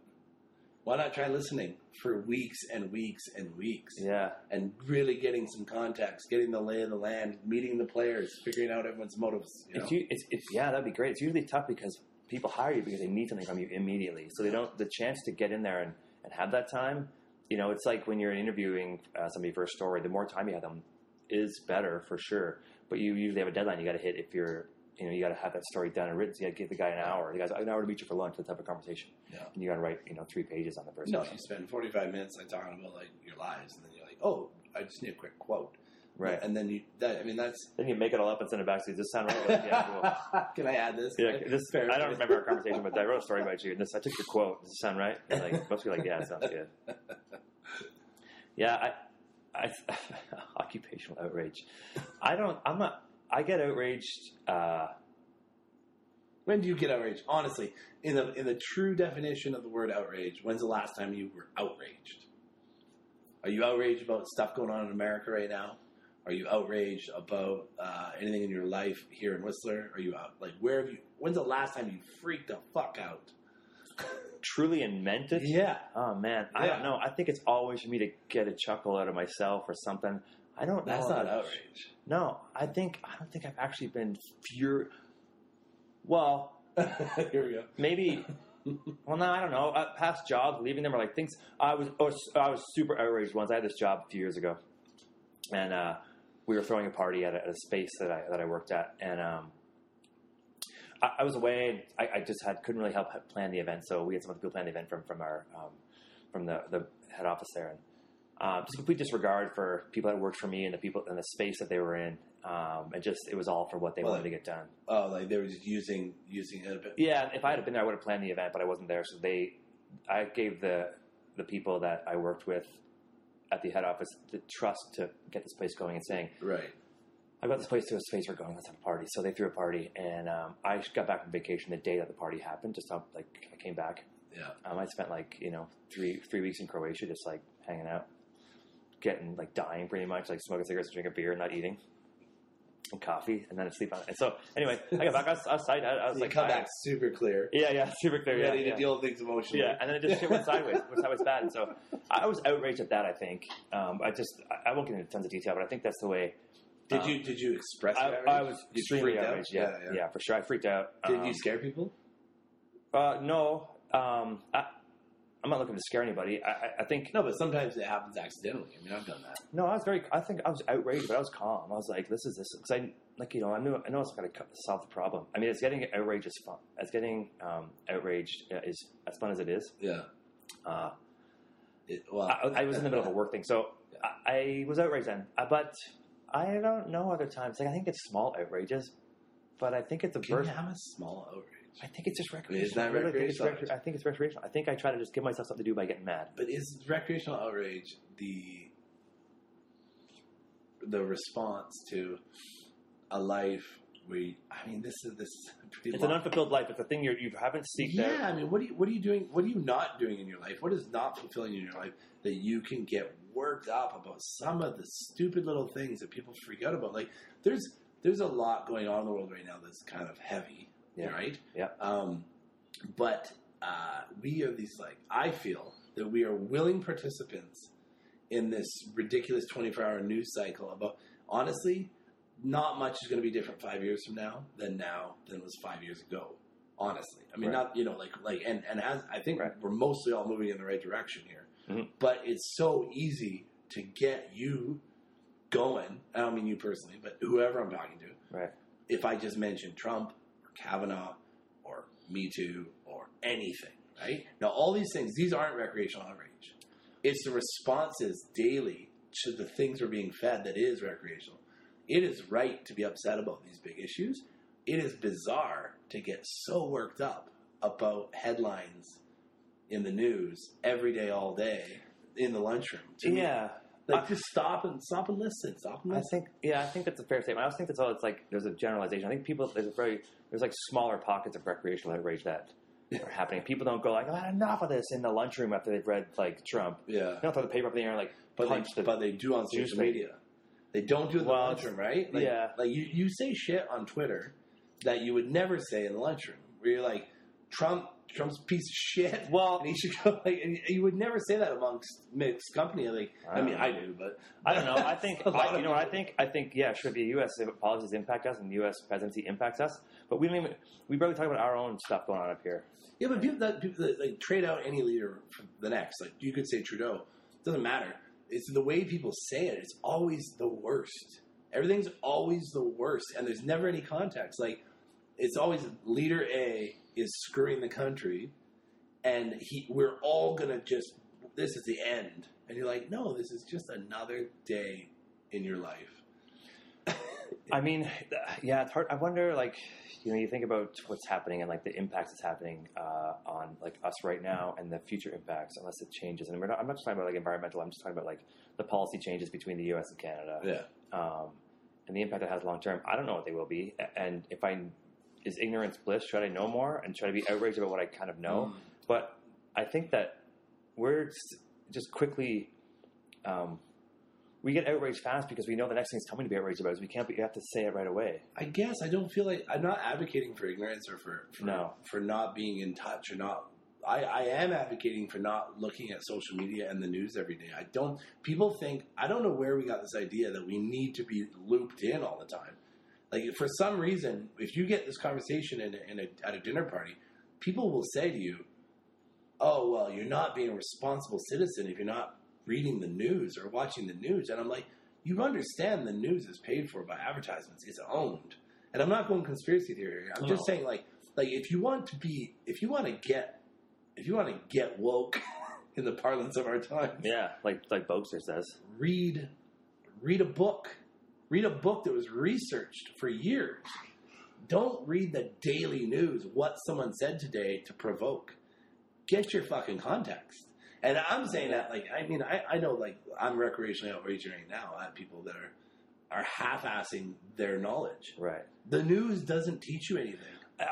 Why not try listening for weeks and weeks and weeks, yeah, and really getting some context, getting the lay of the land, meeting the players, figuring out everyone's motives. You know? It's, it's yeah, that'd be great. It's usually tough because people hire you because they need something from you immediately. So they don't the chance to get in there and, and have that time. You know, it's like when you're interviewing uh, somebody for a story. The more time you have them is better for sure. But you usually have a deadline you got to hit if you're you know you got to have that story done and written. So you got to give the guy an hour. The guy's an hour to meet you for lunch. Let's have a conversation. Yeah. And you got to write you know three pages on the person. no, you spend 45 minutes like talking about like your lives, and then you're like, oh, I just need a quick quote, right. And then you, that, I mean, that's. then you make it all up and send it back. So does this sound right? Like, yeah, cool. [laughs] Can I add this? Yeah, this, Fair. I don't remember our conversation, but I wrote a story about you. And this, I took your quote. Does it sound right? And like most people, are like, yeah, it sounds good. Yeah, I, I, [laughs] occupational outrage. I don't. I'm not. I get outraged. Uh, When do you get outraged? Honestly, in the in the true definition of the word outrage, when's the last time you were outraged? Are you outraged about stuff going on in America right now? Are you outraged about uh, anything in your life here in Whistler? Are you out like where have you? When's the last time you freaked the fuck out? Truly and meant it. Yeah, Oh man, I don't know. I think it's always for me to get a chuckle out of myself or something. I don't. that's know not outrage. No, I think I don't think I've actually been furious. Well, [laughs] here we go. maybe. well, no, I don't know. Uh, past jobs, leaving them, or like things. I was, I was, I was super outraged once. I had this job a few years ago, and uh, we were throwing a party at a, at a space that I that I worked at, and um, I, I was away. And I, I just had couldn't really help plan the event, so we had some other people plan the event from from our um, from the, the head office there, and uh, just complete disregard for people that worked for me and the people and the space that they were in, um, and just it was all for what they Well, wanted to get done. Oh, like they were just using using it bit. Yeah, if I had been there, I would have planned the event, but I wasn't there. So they, I gave the the people that I worked with at the head office the trust to get this place going and saying, Right. I got this place to a space we're going. Let's have a party. So they threw a party, and um, I got back from vacation the day that the party happened. Just um, like I came back, Yeah. um, I spent like you know three three weeks in Croatia, just like hanging out, getting like dying pretty much, like smoking cigarettes, drinking beer, and not eating. And coffee, and then I sleep on it. And so, anyway, I got back. Was, I was. I, was So like, come back super clear. yeah, yeah, super clear. Yeah, ready yeah. to deal with things emotionally. Yeah, and then it just shit went sideways. It was sideways bad. And so I was outraged at that. I think um, I just I won't get into tons of detail, but I think that's the way. Did Um, you did you express? I, I was You extremely outraged. Yeah, yeah, yeah, for sure. I freaked out. Did Um, you scare people? Uh, no, um, I, I'm not looking to scare anybody. I, I, I think No, but sometimes it happens accidentally. I mean, I've done that. no. I was very. I think I was outraged, but I was calm. I was like, "This is this." Because I like you know I knew I know it's going to solve the problem. I mean, it's getting outraged is fun. It's getting um, outraged uh, is as fun as it is. Yeah. Uh, It, well, I, I was in the middle of a work thing, so I, I was outraged then. Uh, but I don't know other times. Like I think it's small outrages, but I think it's a Can burst. you have a small outrage? I think it's just recreational. Is that I think it's recreational? rec- I think it's recreational. I think I try to just give myself something to do by getting mad. But is recreational outrage the the response to a life where you, I mean, this is this is pretty. It's an unfulfilled life. It's a thing you're, you haven't seeked Yeah, out. I mean, what are you what are you doing? What are you not doing in your life? What is not fulfilling in your life that you can get worked up about some of the stupid little things that people freak out about? Like, there's there's a lot going on in the world right now that's kind of heavy, Yeah. right? Yeah. Um, but uh, we are these like I feel that we are willing participants in this ridiculous 24 hour news cycle about honestly not much is going to be different five years from now than now than was five years ago honestly i mean Right. not you know like like and and as i think Right. we're mostly all moving in the right direction here Mhm. but it's so easy to get you going i don't mean you personally but whoever i'm talking to Right. if I just mention Trump Kavanaugh or Me Too or anything, right? Now, all these things, these aren't recreational outrage. It's the responses daily to the things we're being fed that is recreational. It is right to be upset about these big issues. It is bizarre to get so worked up about headlines in the news every day, all day in the lunchroom. Yeah. Like just stop and stop and listen. Stop and listen. I think yeah, I think that's a fair statement. I also think that's all. It's like there's a generalization. I think people there's a very there's like smaller pockets of recreational outrage that are happening. People don't go like, "I've had enough of this" in the lunchroom after they've read like Trump. Yeah. They don't throw the paper up in the air and like But punch they, the. but they do on social thing. media. They don't do it in the lunchroom, right? Like, yeah. Like you, you say shit on Twitter that you would never say in the lunchroom. Where you're like, Trump, Trump's a piece of shit. well, and he should go. Like, and you would never say that amongst mixed company. Like, I, I mean, don't I do, but I don't know. I think [laughs] I, you know. what I think I think yeah. Sure, the U.S. policies impact us, and the U.S. presidency impacts us, but we don't even we barely talk about our own stuff going on up here. Yeah, but people that, people that like trade out any leader for the next. Like you could say Trudeau. Doesn't matter. It's the way people say it. It's always the worst. Everything's always the worst, and there's never any context. Like it's always leader A is screwing the country, and he we're all gonna just this is the end. And you're like, no, this is just another day in your life. [laughs] I mean, yeah, it's hard. I wonder, like, you know, you think about what's happening and like the impacts that's happening uh, on like us right now and the future impacts, unless it changes. And we're not, I'm not just talking about like environmental. I'm just talking about like the policy changes between the U.S. and Canada, Yeah. um, and the impact it has long term. I don't know what they will be. And if I is ignorance bliss, should I know more and try to be outraged about what I kind of know? But I think that we're just, quickly um, we get outraged fast because we know the next thing's coming to be outraged about. Is we can't. Be, you have to say it right away. I guess I don't feel like I'm not advocating for ignorance or for, for No. for not being in touch or not. I, I am advocating for not looking at social media and the news every day. I don't. People think I don't know where we got this idea that we need to be looped in all the time. Like for some reason, if you get this conversation in a, in a, at a dinner party, people will say to you, "Oh well, you're not being a responsible citizen if you're not reading the news or watching the news." And I'm like, you understand the news is paid for by advertisements; it's owned. And I'm not going conspiracy theory. here. I'm just saying, like, like if you want to be, if you want to get, if you want to get woke [laughs] in the parlance of our time, Yeah, like like Boxer says. read read a book read a book that was researched for years don't read the daily news what someone said today to provoke get your fucking context and i'm saying that like i mean i, I know like i'm recreationally outraging right now at people that are are half-assing their knowledge Right. the news doesn't teach you anything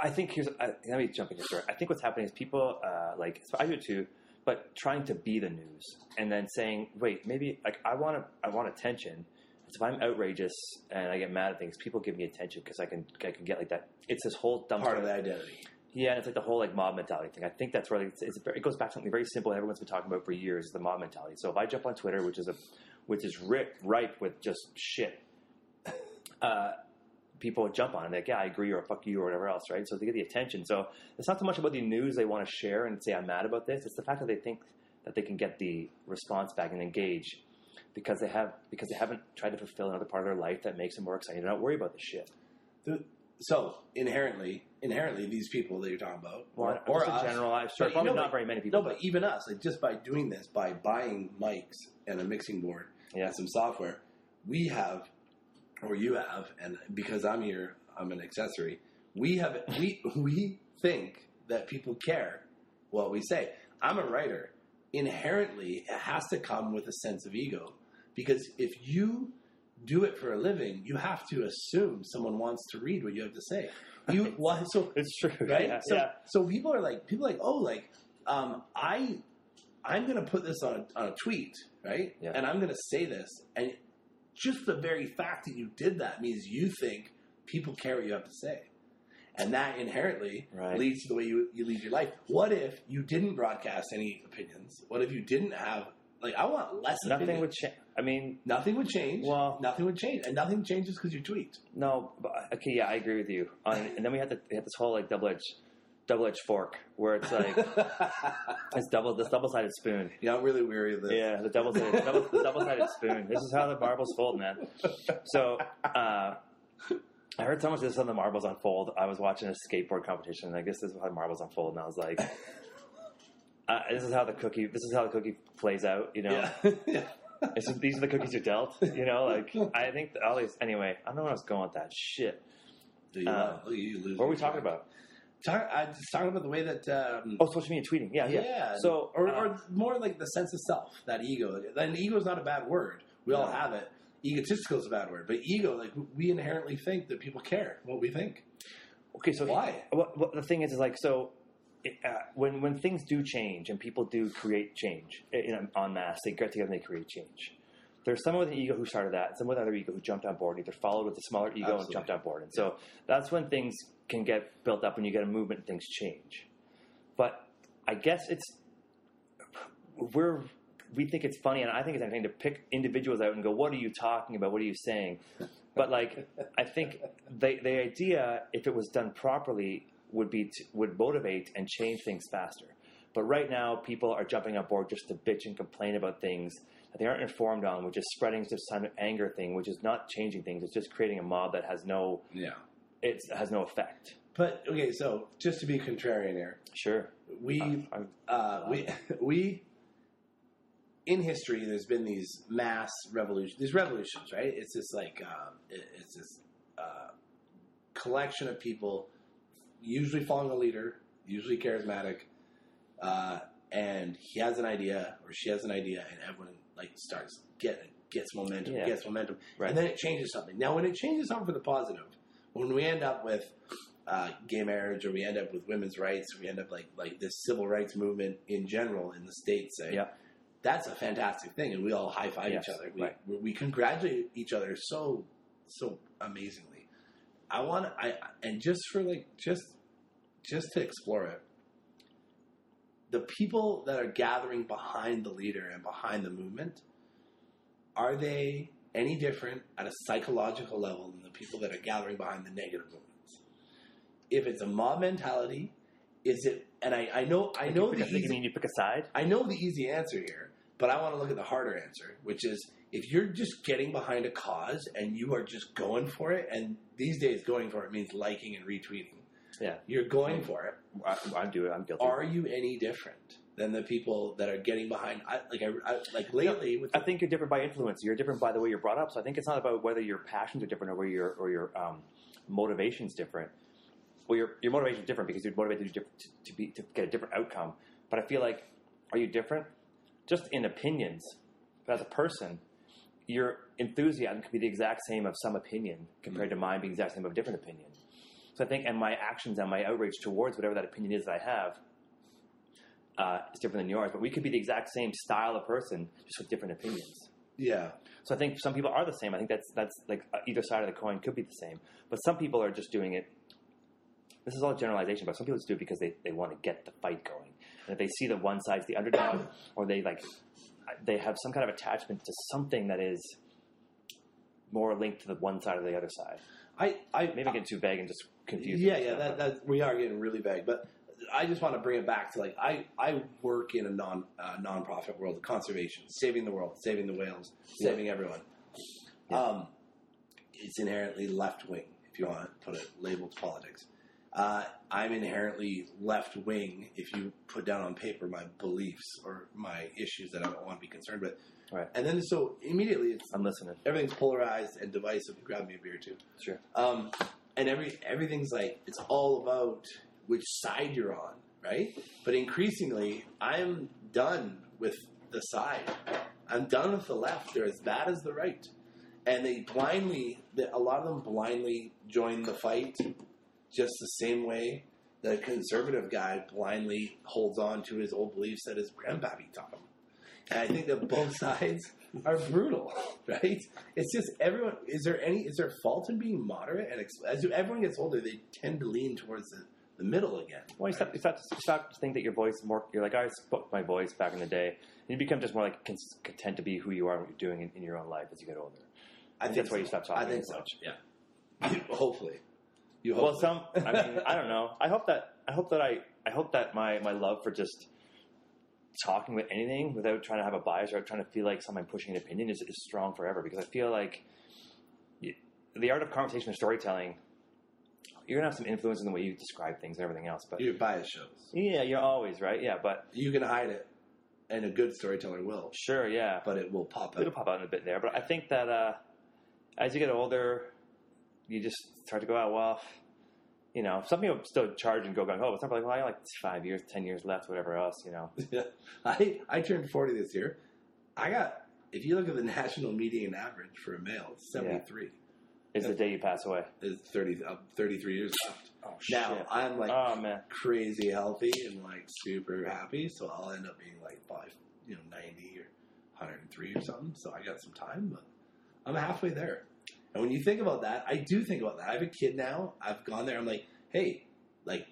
I think here's. I, let me jump in here. I think what's happening is people uh, like I do too, but trying to be the news and then saying, "Wait, maybe like I want to. I want attention." So if I'm outrageous and I get mad at things, people give me attention because I can. I can get like that. It's this whole dumb part of the identity Yeah, and it's like the whole like mob mentality thing. I think that's where it's, it's very, it goes back to something very simple. Everyone's been talking about for years the mob mentality. So if I jump on Twitter, which is a which is rip, ripe with just shit, [laughs] uh, people jump on it. Like, yeah, I agree, or fuck you, or whatever else, right? So they get the attention. So it's not so much about the news they want to share and say I'm mad about this. It's the fact that they think that they can get the response back and engage because they have because they haven't tried to fulfill another part of their life that makes them more exciting. They're not worried about this shit. So inherently inherently these people that you're talking about Well, or, or us, in general, I'm But sure you probably know, not very many people. No, but even us, like just by doing this, by buying mics and a mixing board Yeah. and some software, we have, or you have, and because I'm here, I'm an accessory. We have, we [laughs] we think that people care what we say. I'm a writer. Inherently, it has to come with a sense of ego because if you do it for a living, you have to assume someone wants to read what you have to say. You [laughs] why so It's true, right? Yeah, so, yeah. so people are like, people are like, oh, like, um, I, I'm gonna put this on a, on a tweet, right? Yeah. And I'm gonna say this, and just the very fact that you did that means you think people care what you have to say, and that inherently Right. leads to the way you you lead your life. What if you didn't broadcast any opinions? What if you didn't have like I want less Nothing would change. I mean, Nothing would change. Well- nothing would change, and nothing changes because you tweet. no. But, okay, yeah, I agree with you. On, and then we had, the, we had this whole like double edged, double edged fork where it's like [laughs] it's double this double sided spoon. yeah, I'm really weary of this. Yeah, the double sided double, the double sided spoon. This is how the marbles fold, man. So. uh I heard someone say this on the marbles unfold. I was watching a skateboard competition. and I guess this is how marbles unfold, and I was like, [laughs] uh, "This is how the cookie. This is how the cookie plays out." You know, Yeah. [laughs] yeah. It's just, these are the cookies you're dealt. You know, like [laughs] I think all these. Anyway, I don't know where I was going with that shit. Do you, Uh, you lose What are we talking about? Talk, I just talking about the way that. Um, Oh, social media tweeting. Yeah, yeah. So, or, uh, or more like the sense of self, that ego. And ego is not a bad word. We all have it. Egotistical is a bad word, but ego, like we inherently think that people care what we think. okay, so Why? Well, well, the thing is, is like so. It, uh, when when things do change and people do create change in, in, en masse, they get together and they create change. There's someone with an ego who started that, someone with another ego who jumped on board, either followed with a smaller ego Absolutely. and jumped on board. And so that's when things can get built up when you get a movement and things change. But I guess it's we're we think it's funny, and I think it's entertaining to pick individuals out and go, "What are you talking about? What are you saying?" But like, I think the the idea, if it was done properly, would be to, would motivate and change things faster. But right now, people are jumping on board just to bitch and complain about things that they aren't informed on, which is spreading this kind of anger thing, which is not changing things. It's just creating a mob that has no Yeah. it has no effect. But okay, so just to be contrarian here, Sure, we I'm- uh, we [laughs] we in history there's been these mass revolutions these revolutions right it's this like um, it, it's this uh, collection of people usually following a leader usually charismatic uh, and he has an idea or she has an idea and everyone like starts getting gets momentum Yeah. gets momentum Right. and then it changes something now when it changes something for the positive when we end up with uh, gay marriage or we end up with women's rights we end up like like this civil rights movement in general in the states say Yeah. That's a fantastic thing, and we all high five Yes, each other. We, right. we congratulate each other so so amazingly. I want I and just for like just just to explore it, the people that are gathering behind the leader and behind the movement, are they any different at a psychological level than the people that are gathering behind the negative movements? If it's a mob mentality, is it? And I, I know I know you the pick, a- you easy, you pick a side? I know the easy answer here, but I want to look at the harder answer, which is if you're just getting behind a cause and you are just going for it, and these days going for it means liking and retweeting. Yeah. You're going for it. I, I do it. I'm guilty. Are you any different than the people that are getting behind? I, like, I, I, like lately, with I think you're different by influence. You're different by the way you're brought up. So I think it's not about whether your passions are different or where your or your um, motivation's different. Well, your your motivation's different because you're motivated to, to be to get a different outcome. But I feel like, are you different? Just in opinions, but as a person, your enthusiasm could be the exact same of some opinion compared to mine being the exact same of a different opinion. So I think, and my actions and my outrage towards whatever that opinion is that I have uh, is different than yours. But we could be the exact same style of person, just with different opinions. yeah, So I think some people are the same. I think that's that's like uh, either side of the coin could be the same. But some people are just doing it. This is all generalization, but some people just do it because they, they want to get the fight going. If they see that one side's the underdog, or they like they have some kind of attachment to something that is more linked to the one side or the other side. I, I Maybe I get too vague and just confused. Yeah, yeah, that, that we are getting really vague, but I just want to bring it back to like I, I work in a non uh, nonprofit world, of conservation, saving the world, saving the whales, Yeah. saving everyone. Yeah. Um, it's inherently left wing, if you want to put it labeled politics. Uh, I'm inherently left wing if you put down on paper my beliefs or my issues that I don't want to be concerned with. Right. And then so immediately it's I'm listening. everything's polarized and divisive. Grab me a beer too. Sure. Um, and every everything's like it's all about which side you're on, right? But increasingly, I'm done with the side. I'm done with the left. They're as bad as the right, and they blindly. A lot of them blindly join the fight, just the same way that a conservative guy blindly holds on to his old beliefs that his grandpappy taught him. And I think that both [laughs] sides are brutal, [laughs] right? It's just everyone. Is there any? Is there fault in being moderate? And as everyone gets older, they tend to lean towards the, the middle again. Well, you start, you, start, you start to think that your voice more. You're like I spoke my voice back in the day, and you become just more like content to be who you are, and what you're doing in, in your own life as you get older. I think that's why you stop talking I think so. much. Yeah. [laughs] hopefully. You hope. Well, some. I mean, [laughs] I don't know. I hope that. I hope that I. I hope that my my love for just talking with anything without trying to have a bias or trying to feel like someone pushing an opinion is, is strong forever because I feel like the art of conversation and storytelling. You're gonna have some influence in the way you describe things and everything else, but your bias shows. yeah, you're always right. Yeah, but You can hide it, and a good storyteller will, sure, yeah, but it will pop it'll out. pop out in a bit there. But I think that uh, as you get older, you just start to go out. Well, you know, some people still charge and go going, oh, but some people are like, well, I got like five years, ten years left, whatever else, you know. [laughs] Yeah. I I turned forty this year. I got. If you look at the [laughs] national median average for a male, it's seventy three. Is the day you pass away. It's 30, uh, 33 years left. Oh shit. Now I'm like oh man, crazy healthy and like super happy, so I'll end up being like five, you know, ninety or hundred and three or something. So I got some time, but I'm halfway there. And when you think about that, I do think about that. I have a kid now. I've gone there. I'm like, hey, like,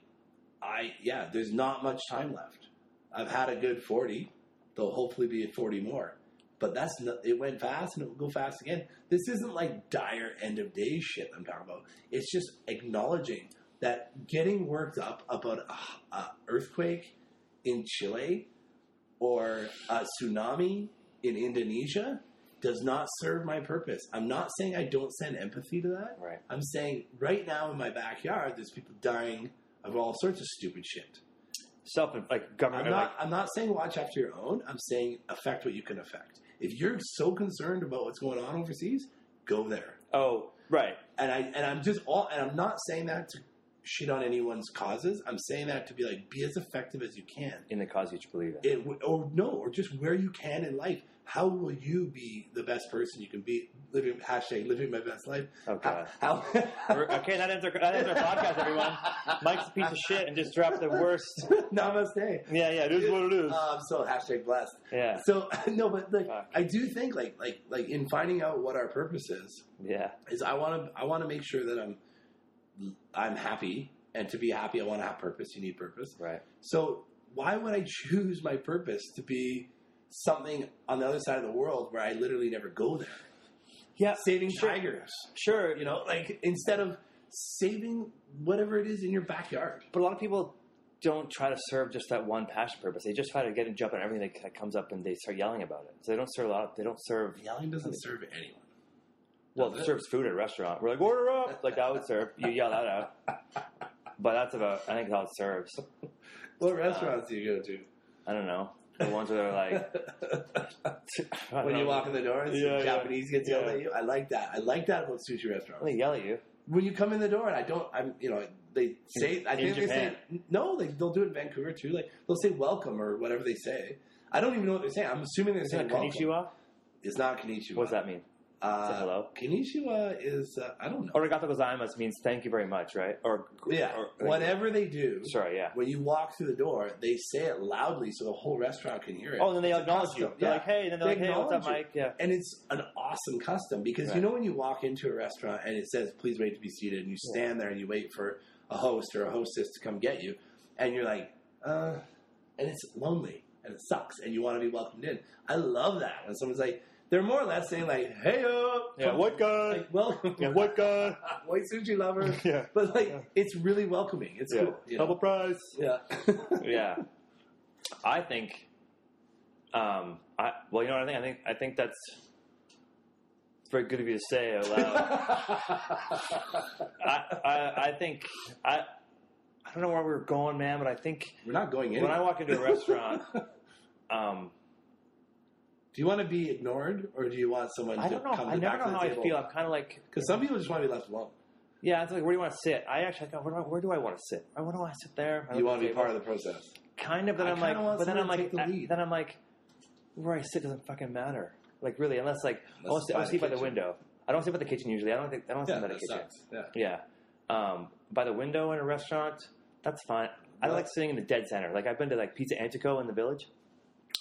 I yeah, there's not much time left. I've had a good forty. There'll hopefully be a forty more. But that's it went fast and it will go fast again. This isn't like dire end of days shit I'm talking about. It's just acknowledging that getting worked up about a, a earthquake in Chile or a tsunami in Indonesia does not serve my purpose. I'm not saying I don't send empathy to that. right? I'm saying right now in my backyard, there's people dying of all sorts of stupid shit. Self like government. I'm not. like, I'm not saying watch after your own. I'm saying affect what you can affect. If you're so concerned about what's going on overseas, go there. oh, right. And I and I'm just all. And I'm not saying that to shit on anyone's causes. I'm saying that to be like, be as effective as you can. in the cause you believe in. It, or no, or just where you can in life. How will you be the best person you can be? Living hashtag living my best life. Oh god. How? Okay, that ends our that ends our podcast, everyone. Mike's a piece of shit and just dropped the worst. [laughs] Namaste. Yeah, yeah, it is what it is. Um, so hashtag blessed. Yeah, So [laughs] no, but like Fuck. I do think like like like in finding out what our purpose is, yeah, is I want to I want to make sure that I'm I'm happy, and to be happy, I want to have purpose. You need purpose. right. So why would I choose my purpose to be something on the other side of the world where I literally never go there? Yeah, Saving sure. tigers, sure. you know, like instead of saving whatever it is in your backyard. But a lot of people don't try to serve just that one passion purpose. They just try to get and jump on everything that comes up, and they start yelling about it. So they don't serve a lot. They don't serve. Yelling doesn't serve anyone. Well, Does it it? serves food at a restaurant. We're like, order up, like that would serve. You yell that out. But that's about. I think how it serves. [laughs] What restaurants do you go to? I don't know. The ones where they're like, [laughs] when you walk in the door and some Yeah, yeah. Japanese gets yelled Yeah. at you. I like that. I like that about sushi restaurants. they yell at you. When you come in the door and I don't, I'm, you know, they say, I think they say, no, they, they'll do it in Vancouver too. Like they'll say welcome or whatever they say. I don't even know what they're saying. I'm assuming they're Is saying it welcome. It's not konnichiwa. What does that mean? Uh, Say hello? Konnichiwa is, uh, I don't know. Arigato gozaimasu means thank you very much, right? Or yeah, or, whatever they do. Sorry, yeah. When you walk through the door, they say it loudly so the whole restaurant can hear it. Oh, and then they It's acknowledge you. They're Yeah. like, hey, and then they're They like, hey, what's up, Mike? Yeah. And it's an awesome custom because Right. you know when you walk into a restaurant and it says "Please wait to be seated," and you stand there and you wait for a host or a hostess to come get you, and you're like, uh, and it's lonely and it sucks, and you want to be welcomed in. I love that when someone's like, they're more or less saying like, "Hey up, Yeah, what guy? Like, welcome, Yeah, what guy? [laughs] white sushi lover." [laughs] yeah. But like, Yeah. it's really welcoming. It's Yeah. cool. you know? Double prize. Yeah. [laughs] yeah. I think. Um. I well, you know what I think. I think I think that's it's very good of you to say out loud. I, I I think I I don't know where we were going, man, but I think We're not going in. when I walk into a restaurant, um, do you want to be ignored or do you want someone I to don't know. come I to never back know to the how I table? feel. I'm kind of like Because some people just want to be left alone. Yeah, it's like where do you want to sit? I actually go, where do I, where do I want to sit? I want to sit there. I You want to the be part of the process. kind of, but I I'm like, kinda want but then I'm someone to like, take the lead. then I'm like, where I sit doesn't fucking matter. Like really, unless like I want Unless to sit, I want it's to sit by by the the window. I don't sit by the kitchen usually. I don't think I don't sit by the that kitchen. sucks. Yeah. Yeah, um, by the window in a restaurant, that's fine. I like sitting in the dead center. Like I've been to like Pizza Antico in the village.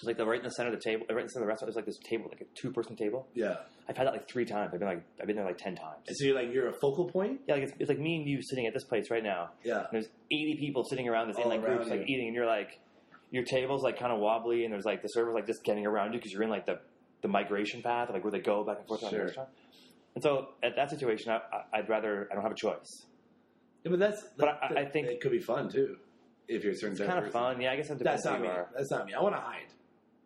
It's like the right in the center of the table, right in the center of the restaurant. There's like this table, like a two-person table. Yeah. I've had that like three times. I've been like, I've been there like ten times. And so you're like, you're a focal point? Yeah, like it's, it's like me and you sitting at this place right now. Yeah. And there's 80 people sitting around this in All like around groups, like eating, and you're like, your table's like kind of wobbly, and there's like the server's like just getting around you because you're in like the, the migration path, like where they go back and forth Sure. the restaurant. And so at that situation, I, I'd rather I don't have a choice. Yeah, but that's. But that- I- I think- it could be fun too, if you're a certain It's kind of fun. Yeah, I guess it That's not me. That's not me. I want to hide.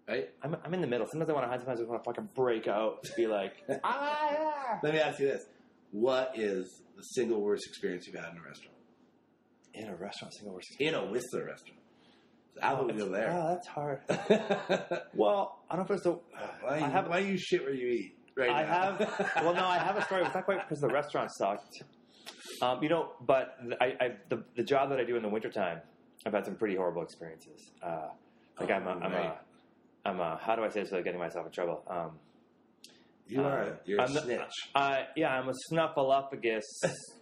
Right. I'm, I'm in the middle. Sometimes I want to hide. Sometimes I want to fucking break out. To be like, [laughs] ah. Let me ask you this: What is the single worst experience you've had in a restaurant? in a restaurant, single worst. In a Whistler restaurant. So I would go Oh, there. that's hard. [laughs] Well, I don't know if it's why, I have why you shit where you eat? Right. I now? have. [laughs] Well, no, I have a story. It's not quite because the restaurant sucked. Um, you know, but I, I the, the job that I do in the wintertime, I've had some pretty horrible experiences. Uh, like Oh, I'm, a, I'm right. A, I'm a. How do I say this without getting myself in trouble? Um, you are. uh, You're a I'm the- snitch. uh, yeah, I'm a snuffleupagus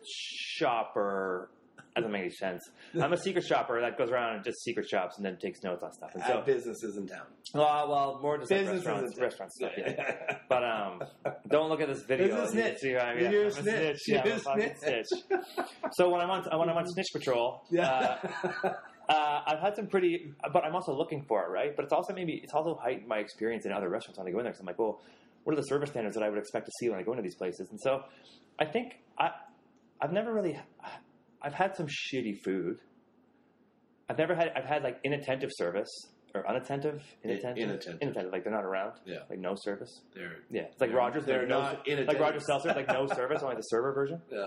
shopper. That doesn't make any sense. I'm a secret shopper that goes around and just secret shops and then takes notes on stuff. And so, At businesses in town. well, well, more just like Businesses restaurants, restaurant stuff. Yeah. [laughs] But um, don't look at this video. You're a you snitch. See I am. You're Yeah, a snitch. Yeah, You're a a snitch. snitch. So when I'm on when I'm on [laughs] snitch patrol, Yeah. uh, uh, I've had some pretty, but I'm also looking for it, right? But it's also maybe it's also heightened my experience in other restaurants when I go in there. Because I'm like, well, what are the service standards that I would expect to see when I go into these places? And so, I think I, I've never really, I've had some shitty food. I've never had, I've had like inattentive service or unattentive, inattentive, inattentive. inattentive, like they're not around, Yeah. like no service. They're, Yeah, it's like They're- Rogers. they're like no, not like inattentive. Roger Seltzer, like no service, only the server version. [laughs] yeah.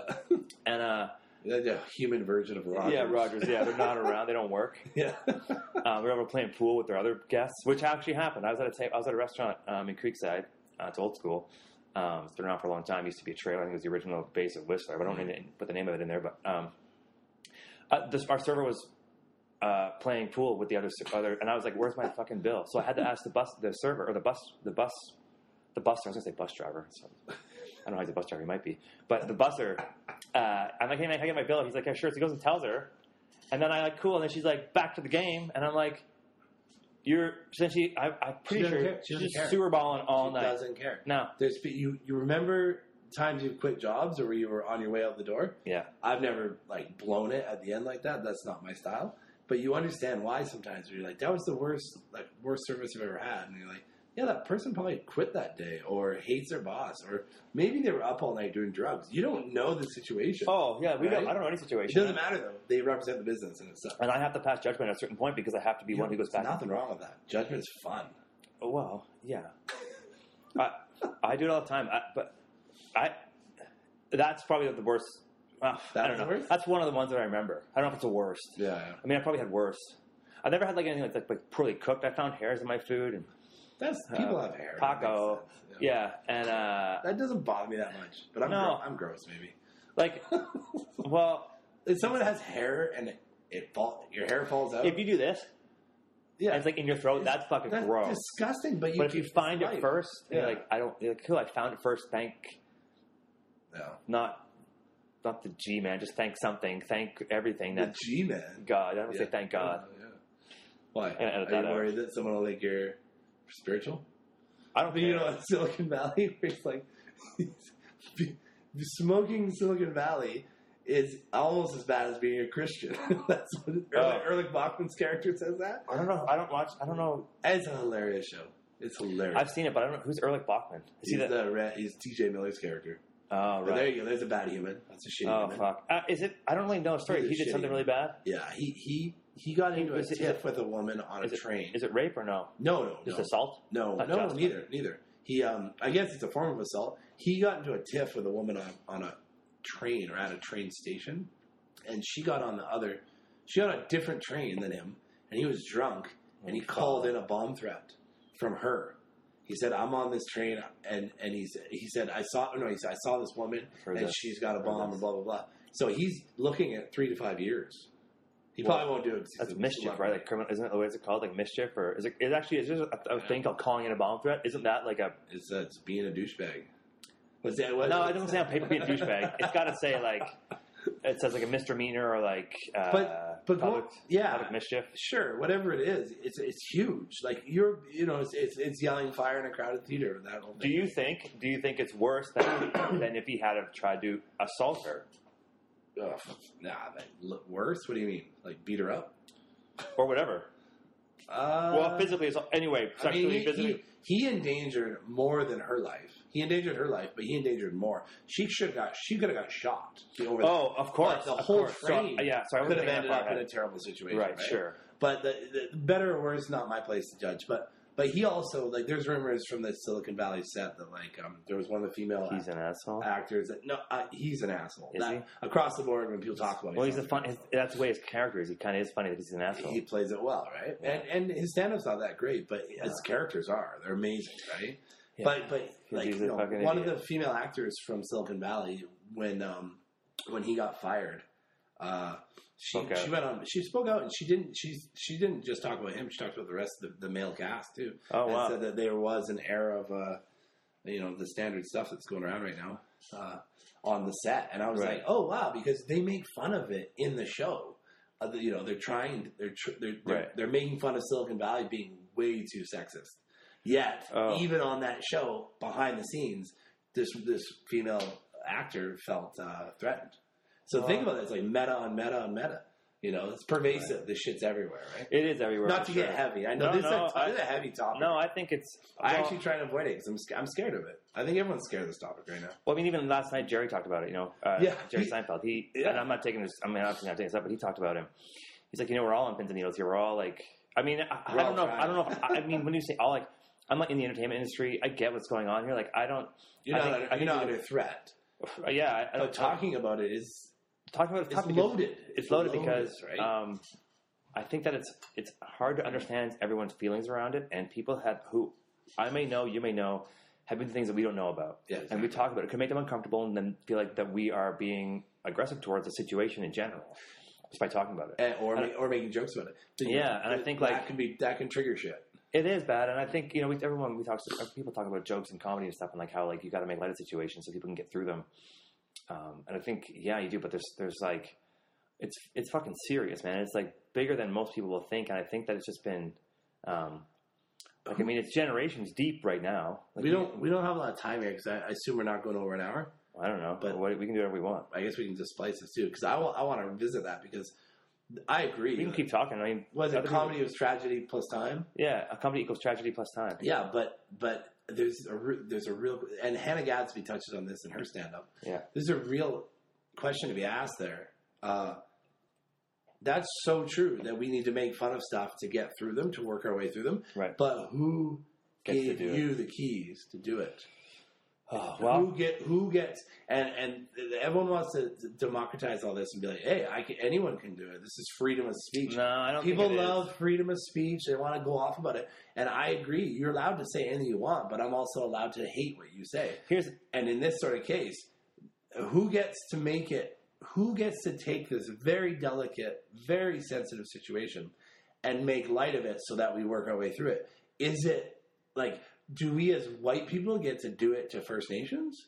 And uh, They're the human version of Rogers. yeah, Rogers. Yeah, they're not around. They don't work. [laughs] Yeah. Um, we were over playing pool with their other guests, which actually happened. I was at a ta- I was at a restaurant um, in Creekside. Uh, it's old school. Um, it's been around for a long time. Used to be a trailer. I think it was the original base of Whistler, but I don't the- put the name of it in there. But um, uh, this, our server was uh, playing pool with the other other, and I was like, "Where's my fucking bill?" So I had to ask the bus, the server, or the bus, the bus, the bus. I was gonna say bus driver. So, don't know how he's a bus driver. He might be, but the busser. Uh, I'm like, "Hey man, can I get my bill?" He's like, "Yeah, sure." So he goes and tells her, and then I like, "Cool," and then she's like, "Back to the game," and I'm like. You're essentially. I, I'm pretty sure care. She she's just care. sewer balling all She night. doesn't care. No, There's you you remember times you've quit jobs or where you were on your way out the door? yeah, I've never like blown it at the end like that. That's not my style. But you understand why sometimes you're like, that was the worst like worst service I've ever had. And you're like, yeah, that person probably quit that day or hates their boss or maybe they were up all night doing drugs. You don't know the situation. Oh yeah, we don't. I don't know any It situation. doesn't matter though. They represent the business and it sucks. And I have to pass judgment at a certain point because I have to be one who goes back. nothing wrong with that. Judgment is fun. Oh, well, yeah. I I do it all the time. I, but I that's probably the worst. Uh, I That's don't know. worst? That's one of the ones that I remember. I don't know if it's the worst. Yeah. I mean, I probably had worse. I never had like anything like, like poorly cooked. I found hairs in my food and That's people Uh, have hair. Paco. Yeah. yeah, and uh, That doesn't bother me that much. But I'm No. gro- I'm gross maybe. like, [laughs] well, if someone has hair and it, it fall, your hair falls out. if you do this, yeah, and it's like in your throat. That's fucking that's gross. disgusting. But you But if you find it first, you're Yeah. like, I don't. You're like, cool. I found it first. Thank no. not not the G man. Just thank something. Thank everything. the That G man. God. I don't Yeah. say thank God. Yeah. Why? Yeah, edit Are you out. worried that someone will like your spiritual? I don't. think you know, in Silicon Valley, [laughs] where it's like [laughs] smoking Silicon Valley is almost as bad as being a Christian. [laughs] That's what Erlich, Oh. Erlich Bachman's character says that. I don't know. I don't watch. I don't know. It's a hilarious show. It's hilarious. I've seen it, but I don't know who's Erlich Bachman. Is he's he the? the he's T.J. Miller's character. Oh But there you go. There's a bad human. That's a shitty Oh human. fuck. Uh, is it? I don't really know a story. He's He did something really bad. Yeah, he he he got into a it- tiff with a woman on a it train. Is it rape or no? no, no, Just no, assault? no, Not no, neither, neither. He, um, I guess it's a form of assault. He got into a tiff with a woman on on a train or at a train station, and she got on the other. She got a different train than him, and he was drunk, and he Oh, called in a bomb threat from her. He said, "I'm on this train," and and he said, he said, "I saw no." He said, "I saw this woman, and this. she's got a bomb, and blah blah blah." So he's looking at three to five years. He Well, probably won't do it. That's mischief, right? Like criminal. Isn't it? What is it called? Like mischief, or is it? It actually is there a, a thing called calling in a bomb threat? Isn't that like a? It's, uh, it's being a douchebag. Was that what? No, it doesn't say on paper being a douchebag. [laughs] It's got to say like. It says like a misdemeanor or like. Uh, But- but public, go- yeah. public mischief. Sure, whatever it is, it's it's huge. Like you're, you know, it's it's, it's yelling fire in a crowded theater. That whole Do you think? Do you think it's worse than than if he had have tried to assault her Ugh, nah, that look worse. What do you mean? Like beat her up? or whatever? Uh, well, physically, anyway, I sexually, mean, he, physically. he, he endangered more than her life. He endangered her life, but he endangered more. She should have got. She could have got shot. Over oh, of course, the of whole course. train So, yeah, sorry, I could have ended up in a terrible situation. Right, sure. But the, the better or worse, not my place to judge. But but he also like there's rumors from the Silicon Valley set that like um, there was one of the female He's an asshole. actors that no uh, he's an asshole. Is That- Across the board, when people talk about, him, Well, he's a fun. His, that's the way his character is. He kind of is funny that he's an asshole. he plays it well, right? And and his stand-up's not that great, but his characters are. They're amazing, right? Yeah. But but like you know, one idiot. of the female actors from Silicon Valley when um when he got fired, uh, she Spoke out. she went on she spoke out and she didn't she she didn't just talk about him. She talked about the rest of the, the male cast too. Oh and wow! said that there was an era of uh, you know the standard stuff that's going around right now uh, on the set, and I was Right. like, oh wow, because they make fun of it in the show. Uh, you know, they're trying, they're tr- they're they're, Right. they're making fun of Silicon Valley being way too sexist. Yet, Oh. even on that show, behind the scenes, this this female actor felt uh, threatened. So think Oh. about it, it's like meta on meta on meta. You know, it's pervasive. This shit's everywhere, right? It is everywhere. Not for to get heavy. I know No, this, no, is a, I- this is a heavy topic. No, I think it's. I well, actually try to avoid it because I'm, I'm scared of it. I think everyone's scared of this topic right now. Well, I mean, even last night Jerry talked about it. You know, uh, Yeah, Jerry Seinfeld. He Yeah. and I'm not taking this. I mean, obviously not taking this up, but he talked about him. He's like, you know, we're all on pins and needles here. We're all like, I mean, I, I don't know. If, I don't know. If. I mean, when you say all, like, I'm not in the entertainment industry. I get what's going on here. Like, I don't. You're I not, think- under, I think you're not we- under threat. Yeah, I, I, But talking about it is talking about it's, it's loaded. It's loaded because right? um, I think that it's it's hard to understand everyone's feelings around it, and people have who I may know, you may know, have been things that we don't know about, Yeah, and we talk about it. It could make them uncomfortable, and then feel like that we are being aggressive towards the situation in general. just by talking about it. and, or And- or making jokes about it. Yeah, and I think, that like- can be that can trigger shit. It is bad, and I think you know, we, everyone we talk people talk about jokes and comedy and stuff, and like how like you got to make light of situations so people can get through them. Um, and I think yeah, you do, but there's there's like it's it's fucking serious, man. It's like bigger than most people will think, and I think that it's just been. Um, like I mean, it's generations deep right now. Like, we don't we don't have a lot of time here because I, I assume we're not going over an hour. I don't know, but- what, we can do whatever we want. I guess we can just splice this too because I want to revisit that because I agree. We can keep talking. I mean, Was it other people- comedy was tragedy plus time? Yeah, a comedy equals tragedy plus time. Yeah, but but there's a re- there's a real and Hannah Gadsby touches on this in her stand up. Yeah. there's a real question to be asked there. Uh, that's so true that we need to make fun of stuff to get through them to work our way through them. Right. But who Gets to gave do it. you the keys to do it? Oh, well, who get who gets and and everyone wants to democratize all this and be like, hey, I can, anyone can do it. This is freedom of speech. no, I don't. People it is. love freedom of speech. They want to go off about it, and I agree. You're allowed to say anything you want, but I'm also allowed to hate what you say. Here's And in this sort of case, who gets to make it? Who gets to take this very delicate, very sensitive situation and make light of it so that we work our way through it? Is it like? Do we as white people get to do it to First Nations?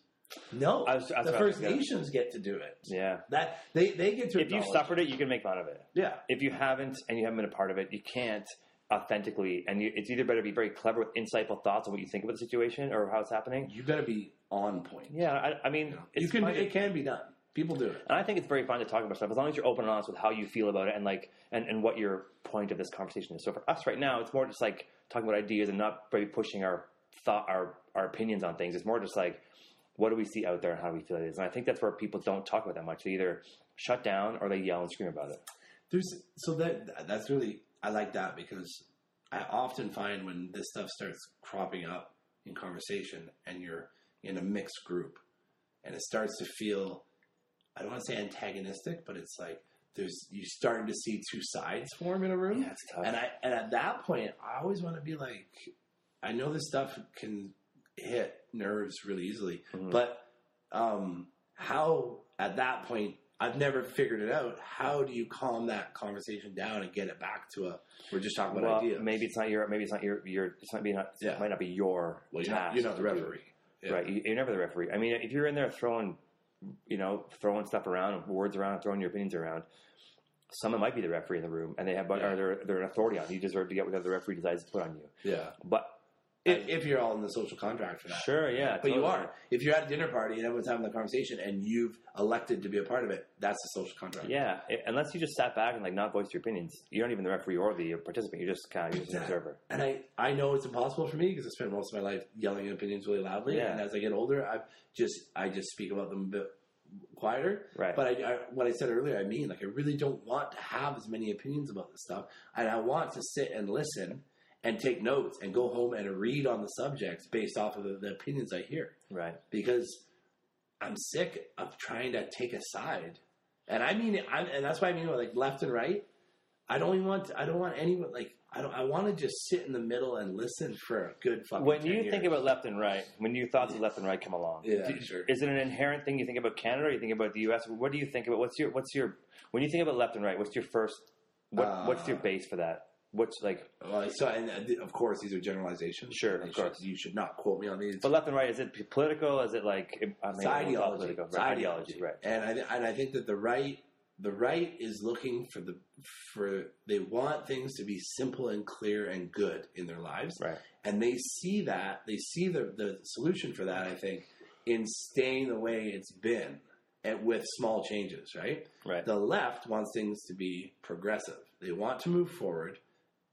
No, I was- the I was First Nations get to do it. yeah. That they they get to. If you acknowledge suffered it, you can make fun of it. yeah, if you haven't and you haven't been a part of it, you can't authentically. And you, it's either better to be very clever with insightful thoughts on what you think about the situation or how it's happening. you better be on point. Yeah, I, I mean, it's you can. to- It can be done. People do it. and I think it's very fun to talk about stuff as long as you're open and honest with how you feel about it and like and, and what your point of this conversation is. So for us right now, it's more just like talking about ideas and not very pushing our thought our our opinions on things. It's more just like what do we see out there and how do we feel it is. And I think that's where people don't talk about that much. They either shut down or they yell and scream about it. There's so that that's really I like that because I often find when this stuff starts cropping up in conversation and you're in a mixed group and it starts to feel I don't want to say antagonistic, but it's like there's you starting to see two sides form in a room. tough. And I and at that point, I always want to be like, I know this stuff can hit nerves really easily, Mhm. but um, how at that point I've never figured it out. How do you calm that conversation down and get it back to a we're just talking about well, ideas? maybe it's not your maybe it's not your your it's not be not Yeah. it might not be your well, you're not, task you're not the referee, Yeah. Right. You- You're never the referee. I mean, if you're in there throwing, you know, throwing stuff around, words around, throwing your opinions around, someone might be the referee in the room, and they have, Yeah. or they're, they're an authority on you. You deserve to get whatever the referee decides to put on you. Yeah, But if, if you're all in the social contract for that. sure, yeah, But you are. If you're at a dinner party and everyone's having the conversation and you've elected to be a part of it, that's the social contract. Yeah, i- unless you just sat back and like not voiced your opinions, you're not even the referee or the participant. You're just kind of just an observer. And I, I know it's impossible for me because I spent most of my life yelling opinions really loudly. Yeah. And as I get older, I just I just speak about them a bit quieter. Right. But I, I, what I said earlier, I mean, like I really don't want to have as many opinions about this stuff, and I want to sit and listen and take notes and go home and read on the subjects based off of the, the opinions I hear right. because I'm sick of trying to take a side, and I mean, I'm, and that's why I mean like left and right. I don't even want. I don't want anyone like. I don't. I want to just sit in the middle and listen for a good fucking. When 10 you years. think about left and right, when you thoughts of left and right come along, Yeah, do- sure. is it an inherent thing you think about Canada? or You think about the U.S. What do you think about? What's your what's your when you think about left and right? What's your first? What, Uh, what's your base for that? What's like? Well, so, and uh, of course, these are generalizations. Sure, of should- course. you should not quote me on these. But left and right is it political? Is it like I mean, It's ideology. Political, It's ideology. right? And I and I think that the right the right is looking for the for they want things to be simple and clear and good in their lives. Right. And they see that they see the the solution for that. I think in staying the way it's been and with small changes. Right. Right. The left wants things to be progressive. They want to move forward.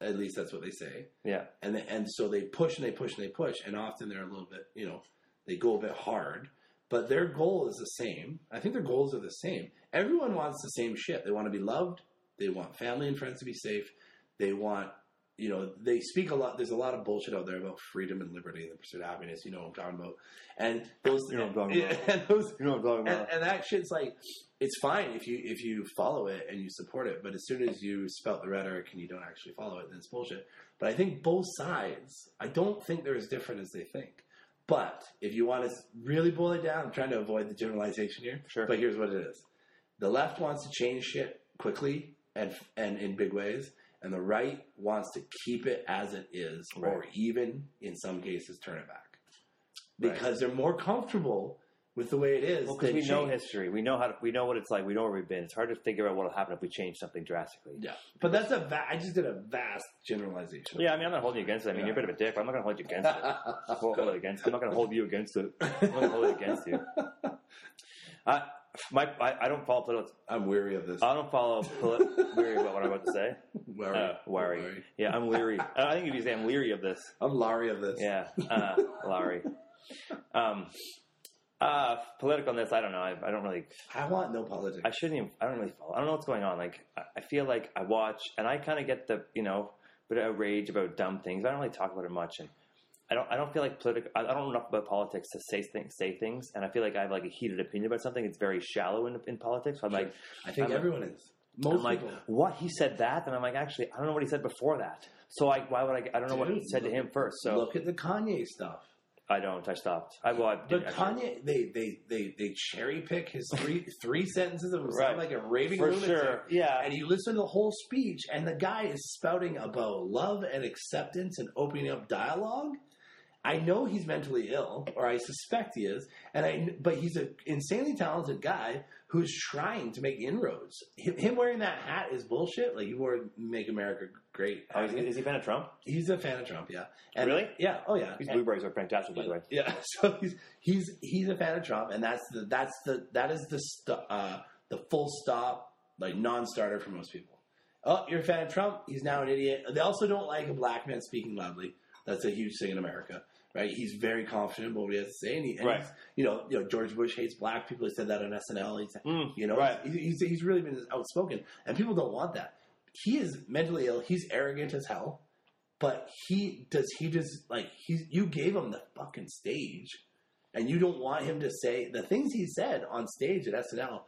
At least that's what they say Yeah. and they, and so they push and they push and they push, and often they're a little bit, you know, they go a bit hard, but their goal is the same. I think their goals are the same. Everyone wants the same shit. They want to be loved. They want family and friends to be safe. They want, you know, they speak a lot. There's a lot of bullshit out there about freedom and liberty and the pursuit of happiness. You know what I'm talking about. And those, You know what I'm talking [laughs] about. and those, You know what I'm talking and, and that shit's like it's fine if you if you follow it and you support it, but as soon as you spout the rhetoric and you don't actually follow it, then it's bullshit. But I think both sides, I don't think they're as different as they think. But if you want to really boil it down, I'm trying to avoid the generalization here. Sure. But here's what it is: the left wants to change shit quickly and and in big ways, and the right wants to keep it as it is, or even in some cases turn it back Right. because they're more comfortable with the way it is. Because than we know history, we know how to, we know what it's like, we know where we've been. It's hard to figure out what will happen if we change something drastically. Yeah, but that's a va- I just did a vast generalization. Yeah, I mean, I'm not holding you against it. I mean, you're a bit of a dick, but I'm not going to hold you against it. [laughs] Hold it against. I'm not going to hold you against it. [laughs] I'm going to hold it against you. I, my, I, I don't follow political. I'm weary of this. I don't follow polit- weary about what I'm about to say. [laughs] Worry. Uh, worry. Yeah, I'm leery. I think if you say I'm leery of this, I'm Larry of this. yeah, uh, Larry. Um, uh, politicalness, I don't know. I, I don't really. I want no politics. I shouldn't even. I don't really follow. I don't know what's going on. Like, I, I feel like I watch, and I kind of get the you know bit of outrage about dumb things. I don't really talk about it much, and I don't. I don't feel like political. I, I don't know enough about politics to say things. Say things, and I feel like I have like a heated opinion about something. It's very shallow in, in politics. So I'm like, I think I'm- everyone is. Most I'm like, people. what he said that, and I'm like, actually, I don't know what he said before that. So I, why would I? I don't know what he Dude, said to him first. So Look at the Kanye stuff. I don't. I stopped. I well, I But did actually. Kanye, they they they they cherry pick his three [laughs] three sentences of him Right. like a raving for lunatic. sure. Yeah. And you listen to the whole speech, and the guy is spouting about love and acceptance and opening up dialogue. I know he's mentally ill, or I suspect he is, and I. But he's an insanely talented guy who's trying to make inroads. Him, him wearing that hat is bullshit. Like you wore "Make America Great." Oh, is, he, is he a fan of Trump? He's a fan of Trump, yeah. And, Really? Yeah. Oh, yeah. These blueberries are fantastic, by the way. yeah, [laughs] so he's he's he's a fan of Trump, and that's the that's the that is the st- uh, the full stop like non-starter for most people. Oh, you're a fan of Trump? He's now an idiot. They also don't like a black man speaking loudly. That's a huge thing in America, right? He's very confident about what he has to say, and, he, and Right. you know, you know, George Bush hates black people. He said that on SNL. He's, Mm, you know, right. he's, he's he's really been outspoken, and people don't want that. He is mentally ill. He's arrogant as hell. But he does. He just like he's. You gave him the fucking stage, and you don't want him to say the things he said on stage at SNL.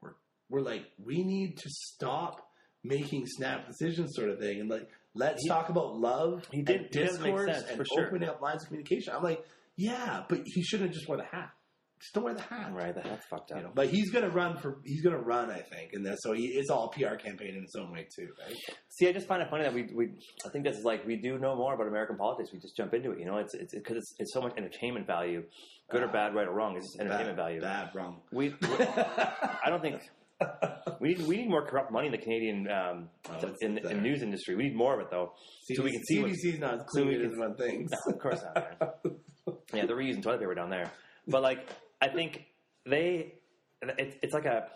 Were were like we need to stop making snap decisions, sort of thing, and like let's He- talk about love. he did- and he make discourse sense, and for sure. opening up lines of communication. I'm like, yeah, but he shouldn't have just wear the hat. Just don't wear the hat. Right, the hat's fucked up. You know, but he's gonna run for he's gonna run, I think, and that so he, it's all a PR campaign in its own way too, right? See, I just find it funny that we, we I think this is like we do know more about American politics. We just jump into it. You know, it's it's because it's, it's so much entertainment value, good or Ah. bad, right or wrong. It's just entertainment bad, value. bad, wrong. We, [laughs] I don't think [laughs] we need we need more corrupt money in the Canadian um, Oh, in, in news industry. We need more of it though. So we can see what- CBC's not so we clean can- as one thinks. No, [laughs] of course not. Man. [laughs] yeah, they're reusing toilet paper down there. But like, I think they, it's it's like a.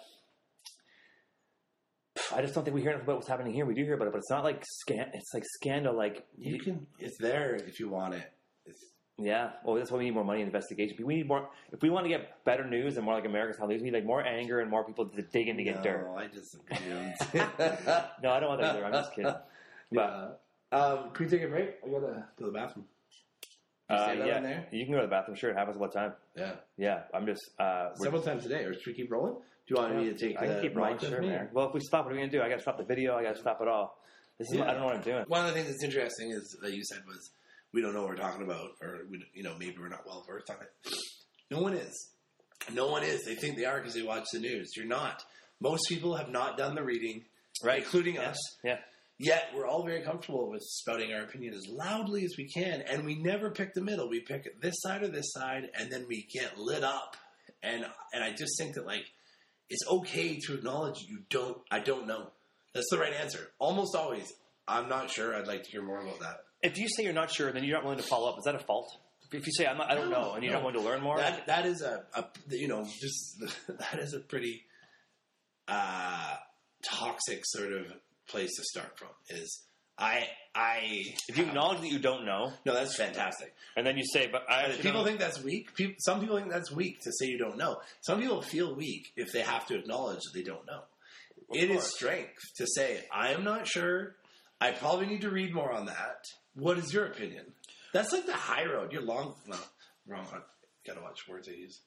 I just don't think we hear enough about what's happening here. We do hear about it, but it's not like scan. It's like scandal. Like You can. It's there if you want it. It's, yeah. Well, that's why we need more money in investigation. We need more. If we want to get better news and more like American style news, we need like more anger and more people to dig in to get no, dirt. I disagree. [laughs] No, I don't want that either. I'm just kidding. [laughs] yeah. Um, can we take a break? I gotta go to the bathroom. You Uh, yeah, you can go to the bathroom. Sure, it happens all the time. Yeah. Yeah, I'm just. Uh, Several times a day. Or should we keep rolling? Do you want me to take I can keep rolling, sure, man. Well, if we stop, what are we gonna do? I gotta stop the video. I gotta stop it all. This is. Yeah. I don't know what I'm doing. One of the things that's interesting is that you said was we don't know what we're talking about, or we, you know maybe we're not well versed on it. No one is. No one is. They think they are because they watch the news. You're not. Most people have not done the reading, Right. including Yeah. us. Yeah. Yet we're all very comfortable with spouting our opinion as loudly as we can, and we never pick the middle. We pick this side or this side, and then we get lit up. And and I just think that like it's okay to acknowledge you don't. I don't know. That's the right answer. Almost always. I'm not sure. I'd like to hear more about that. If you say you're not sure, then you're not willing to follow up. Is that a fault? If you say I'm not, I don't No, know, and you're no. not willing to learn more, That that is a, a you know just [laughs] that is a pretty uh, toxic sort of place to start from. Is I I if you acknowledge that you don't know, no that's fantastic. and then you say, "But I People know. think that's weak. People, some people think that's weak to say you don't know. Some people feel weak if they have to acknowledge that they don't know. It is course. strength to say I am not sure. I probably need to read more on that. What is your opinion? That's like the high road. You're long. No, wrong. I gotta watch words I use.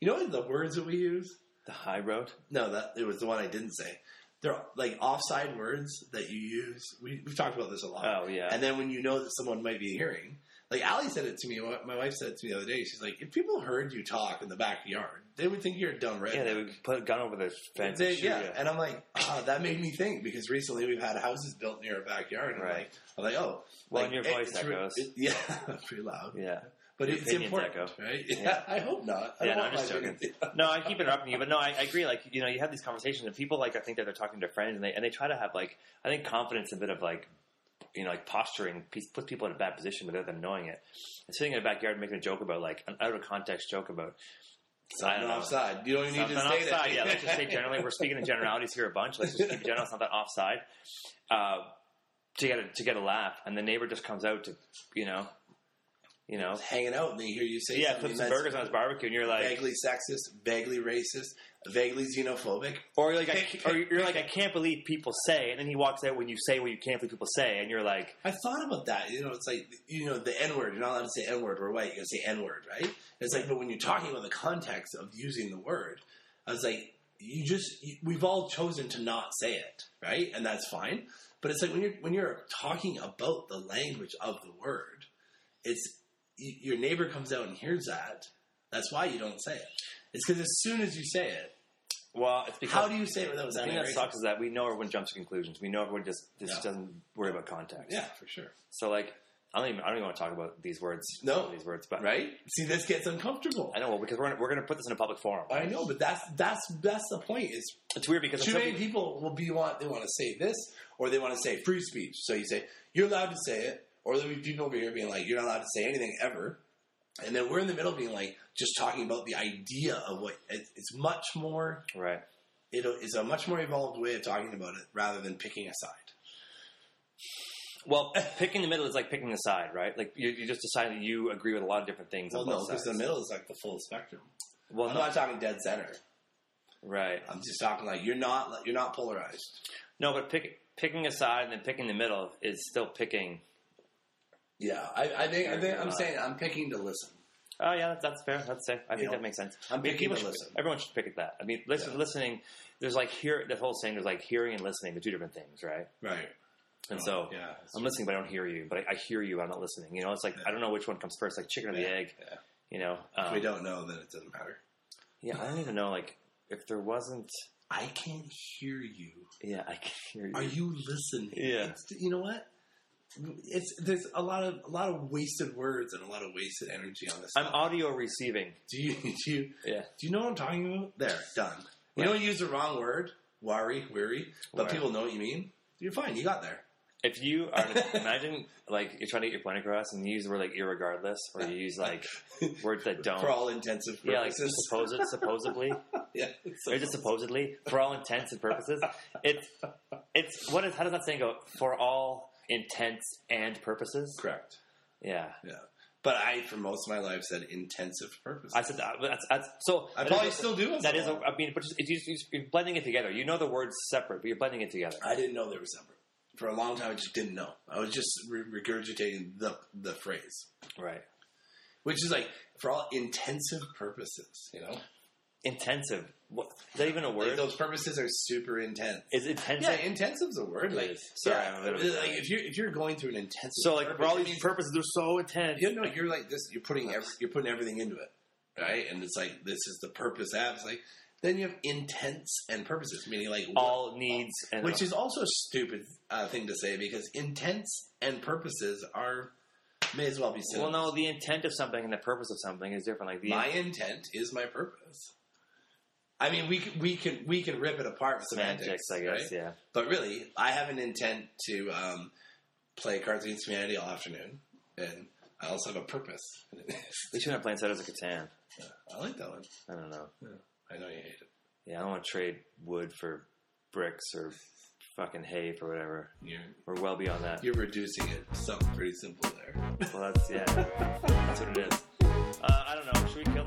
You know what the words that we use? the high road. No, that it was the one I didn't say. They're like offside words that you use. We, we've talked about this a lot. Oh yeah, And then when you know that someone might be hearing, Like Ali said it to me. My wife said it to me the other day. She's like, if people heard you talk in the backyard, they would think you're a dumb redneck. Yeah, they would put a gun over the fence. They- and shoot yeah, you. and I'm like, [clears throat] ah, that made me think because recently we've had houses built near our backyard. And I'm Right. like, I'm like, oh, Well, like, in your it- voice re- echoes. it- [laughs] yeah, [laughs] pretty loud. yeah. But Your it's important, echo. right? [laughs] Yeah. I hope not. I Yeah, don't no, want I'm just joking. No, I keep interrupting you, but no, I, I agree. Like, you know, you have these conversations, and people like I think that they're talking to friends, and they and they try to have like I think confidence, a bit of like, you know, like posturing puts people in a bad position without them knowing it. And sitting in a backyard making a joke about like an out of context joke about Something offside. You don't even need to say offside. that. Yeah, let's just say generally. We're speaking in generalities here a bunch. Let's just keep it general. It's not that offside. Uh, to get a, to get a laugh, and the neighbor just comes out to you know, you know, hanging out and they hear you say yeah, put some burgers on his barbecue, and you're like, vaguely sexist, vaguely racist, vaguely xenophobic. Or you're like, I, or you're like, I can't believe people say, and then he walks out when you say what you can't believe people say, and you're like, I thought about that. You know, it's like you know the N word. You're not allowed to say N word. We're white. You gotta say N word, right? It's like, but when you're talking about the context of using the word, I was like, you just you, we've all chosen to not say it, right? And that's fine. But it's like when you're when you're talking about the language of the word, it's your neighbor comes out and hears that. That's why you don't say it. It's because as soon as you say it, well, it's because how do you say it without the sounding thing that racist? sucks is that we know everyone jumps to conclusions. We know everyone just just Yeah. doesn't worry about context. Yeah, for sure. So like, I don't even I don't even want to talk about these words. No. these words, but Right? See, this gets uncomfortable. I know well, because we're gonna, we're going to put this in a public forum. I know, but that's that's that's the point. Is It's weird because too many people- people will be want they want to say this or they want to say free speech. So you say you're allowed to say it, or there'll be people over here being like you're not allowed to say anything ever, and then we're in the middle being like just talking about the idea of what it- it's much more. right. It is a much more evolved way of talking about it rather than picking a side. Well, [laughs] picking the middle is like picking a side, right? Like you, you just decide that you agree with a lot of different things. Well, no, because the middle is like the full spectrum. Well, I'm no, not talking dead center. right. I'm just talking like you're not you're not polarized. No, but pick, picking a side and then picking the middle is still picking. Yeah, I, I think I think I'm uh, saying I'm picking to listen. Oh yeah, that's, that's fair. That's safe. I think know, that makes sense. I'm I mean, picking people to should- listen. Everyone should pick at that. I mean, listen, Yeah. listening. There's like hear the whole saying. There's like hearing and listening. They're two different things, right? Right. And Oh, so yeah, I'm listening, but I don't hear you. But I, I hear you. I'm not listening. You know, it's like Yeah. I don't know which one comes first, like chicken or the egg. yeah. You know. If Um, we don't know, then it doesn't matter. Yeah, I don't even know. Like if there wasn't. I can't hear you. Yeah, I can hear you. Are you listening? Yeah. It's, you know what? It's there's a lot of a lot of wasted words and a lot of wasted energy on this. I'm stuff. audio receiving. do you do you Yeah. do you know what I'm talking about? There, done. You know, you use the wrong word, worry, weary, but people know what you mean. You're fine. You got there. If you are, [laughs] imagine like you're trying to get your point across and you use the word like irregardless, or you use like [laughs] words that don't. For all intensive purposes. yeah, like supposed, supposedly, [laughs] yeah. or just supposedly, for all intents and purposes. It's it's what is how does that saying go? For all intents and purposes. Correct. Yeah, Yeah. But I, for most of my life, said intensive purposes. I said that. That's, that's so. I that probably is- still do. That is, a. I mean, but just, if you, you're blending it together. You know the words separate, but you're blending it together. I didn't know they were separate. For a long time, I just didn't know. I was just regurgitating the the phrase, Right. which is like for all intensive purposes. You know, Intensive. What, is that even a like word? those purposes are super intense. is intense? Yeah, intensive's a word. Like. Sorry, yeah, I'm a little- like if you're if you're going through an intensive, So like for all these purposes, they're so intense. you know, you're like this. You're putting every, you're putting everything into it, right? And it's like this is the purpose. App. It's like then you have intense and purposes, meaning like what- all needs and which is also a stupid uh, thing to say because intense and purposes are may as well be well, no, the intent of something and the purpose of something is different. Like the my intent is my purpose. I mean, we we can we can rip it apart with semantics, semantics, I guess. right? Yeah. But really, I have an intent to um, play Cards Against Humanity all afternoon, and I also have a purpose. [laughs] We should have playing Settlers of Catan. I like that one. I don't know. I know you hate it. Yeah, I don't want to trade wood for bricks or fucking hay for whatever. You're We're well beyond that. you're reducing it to something pretty simple there. Well, that's yeah. That's what it is. Uh, I don't know. Should we kill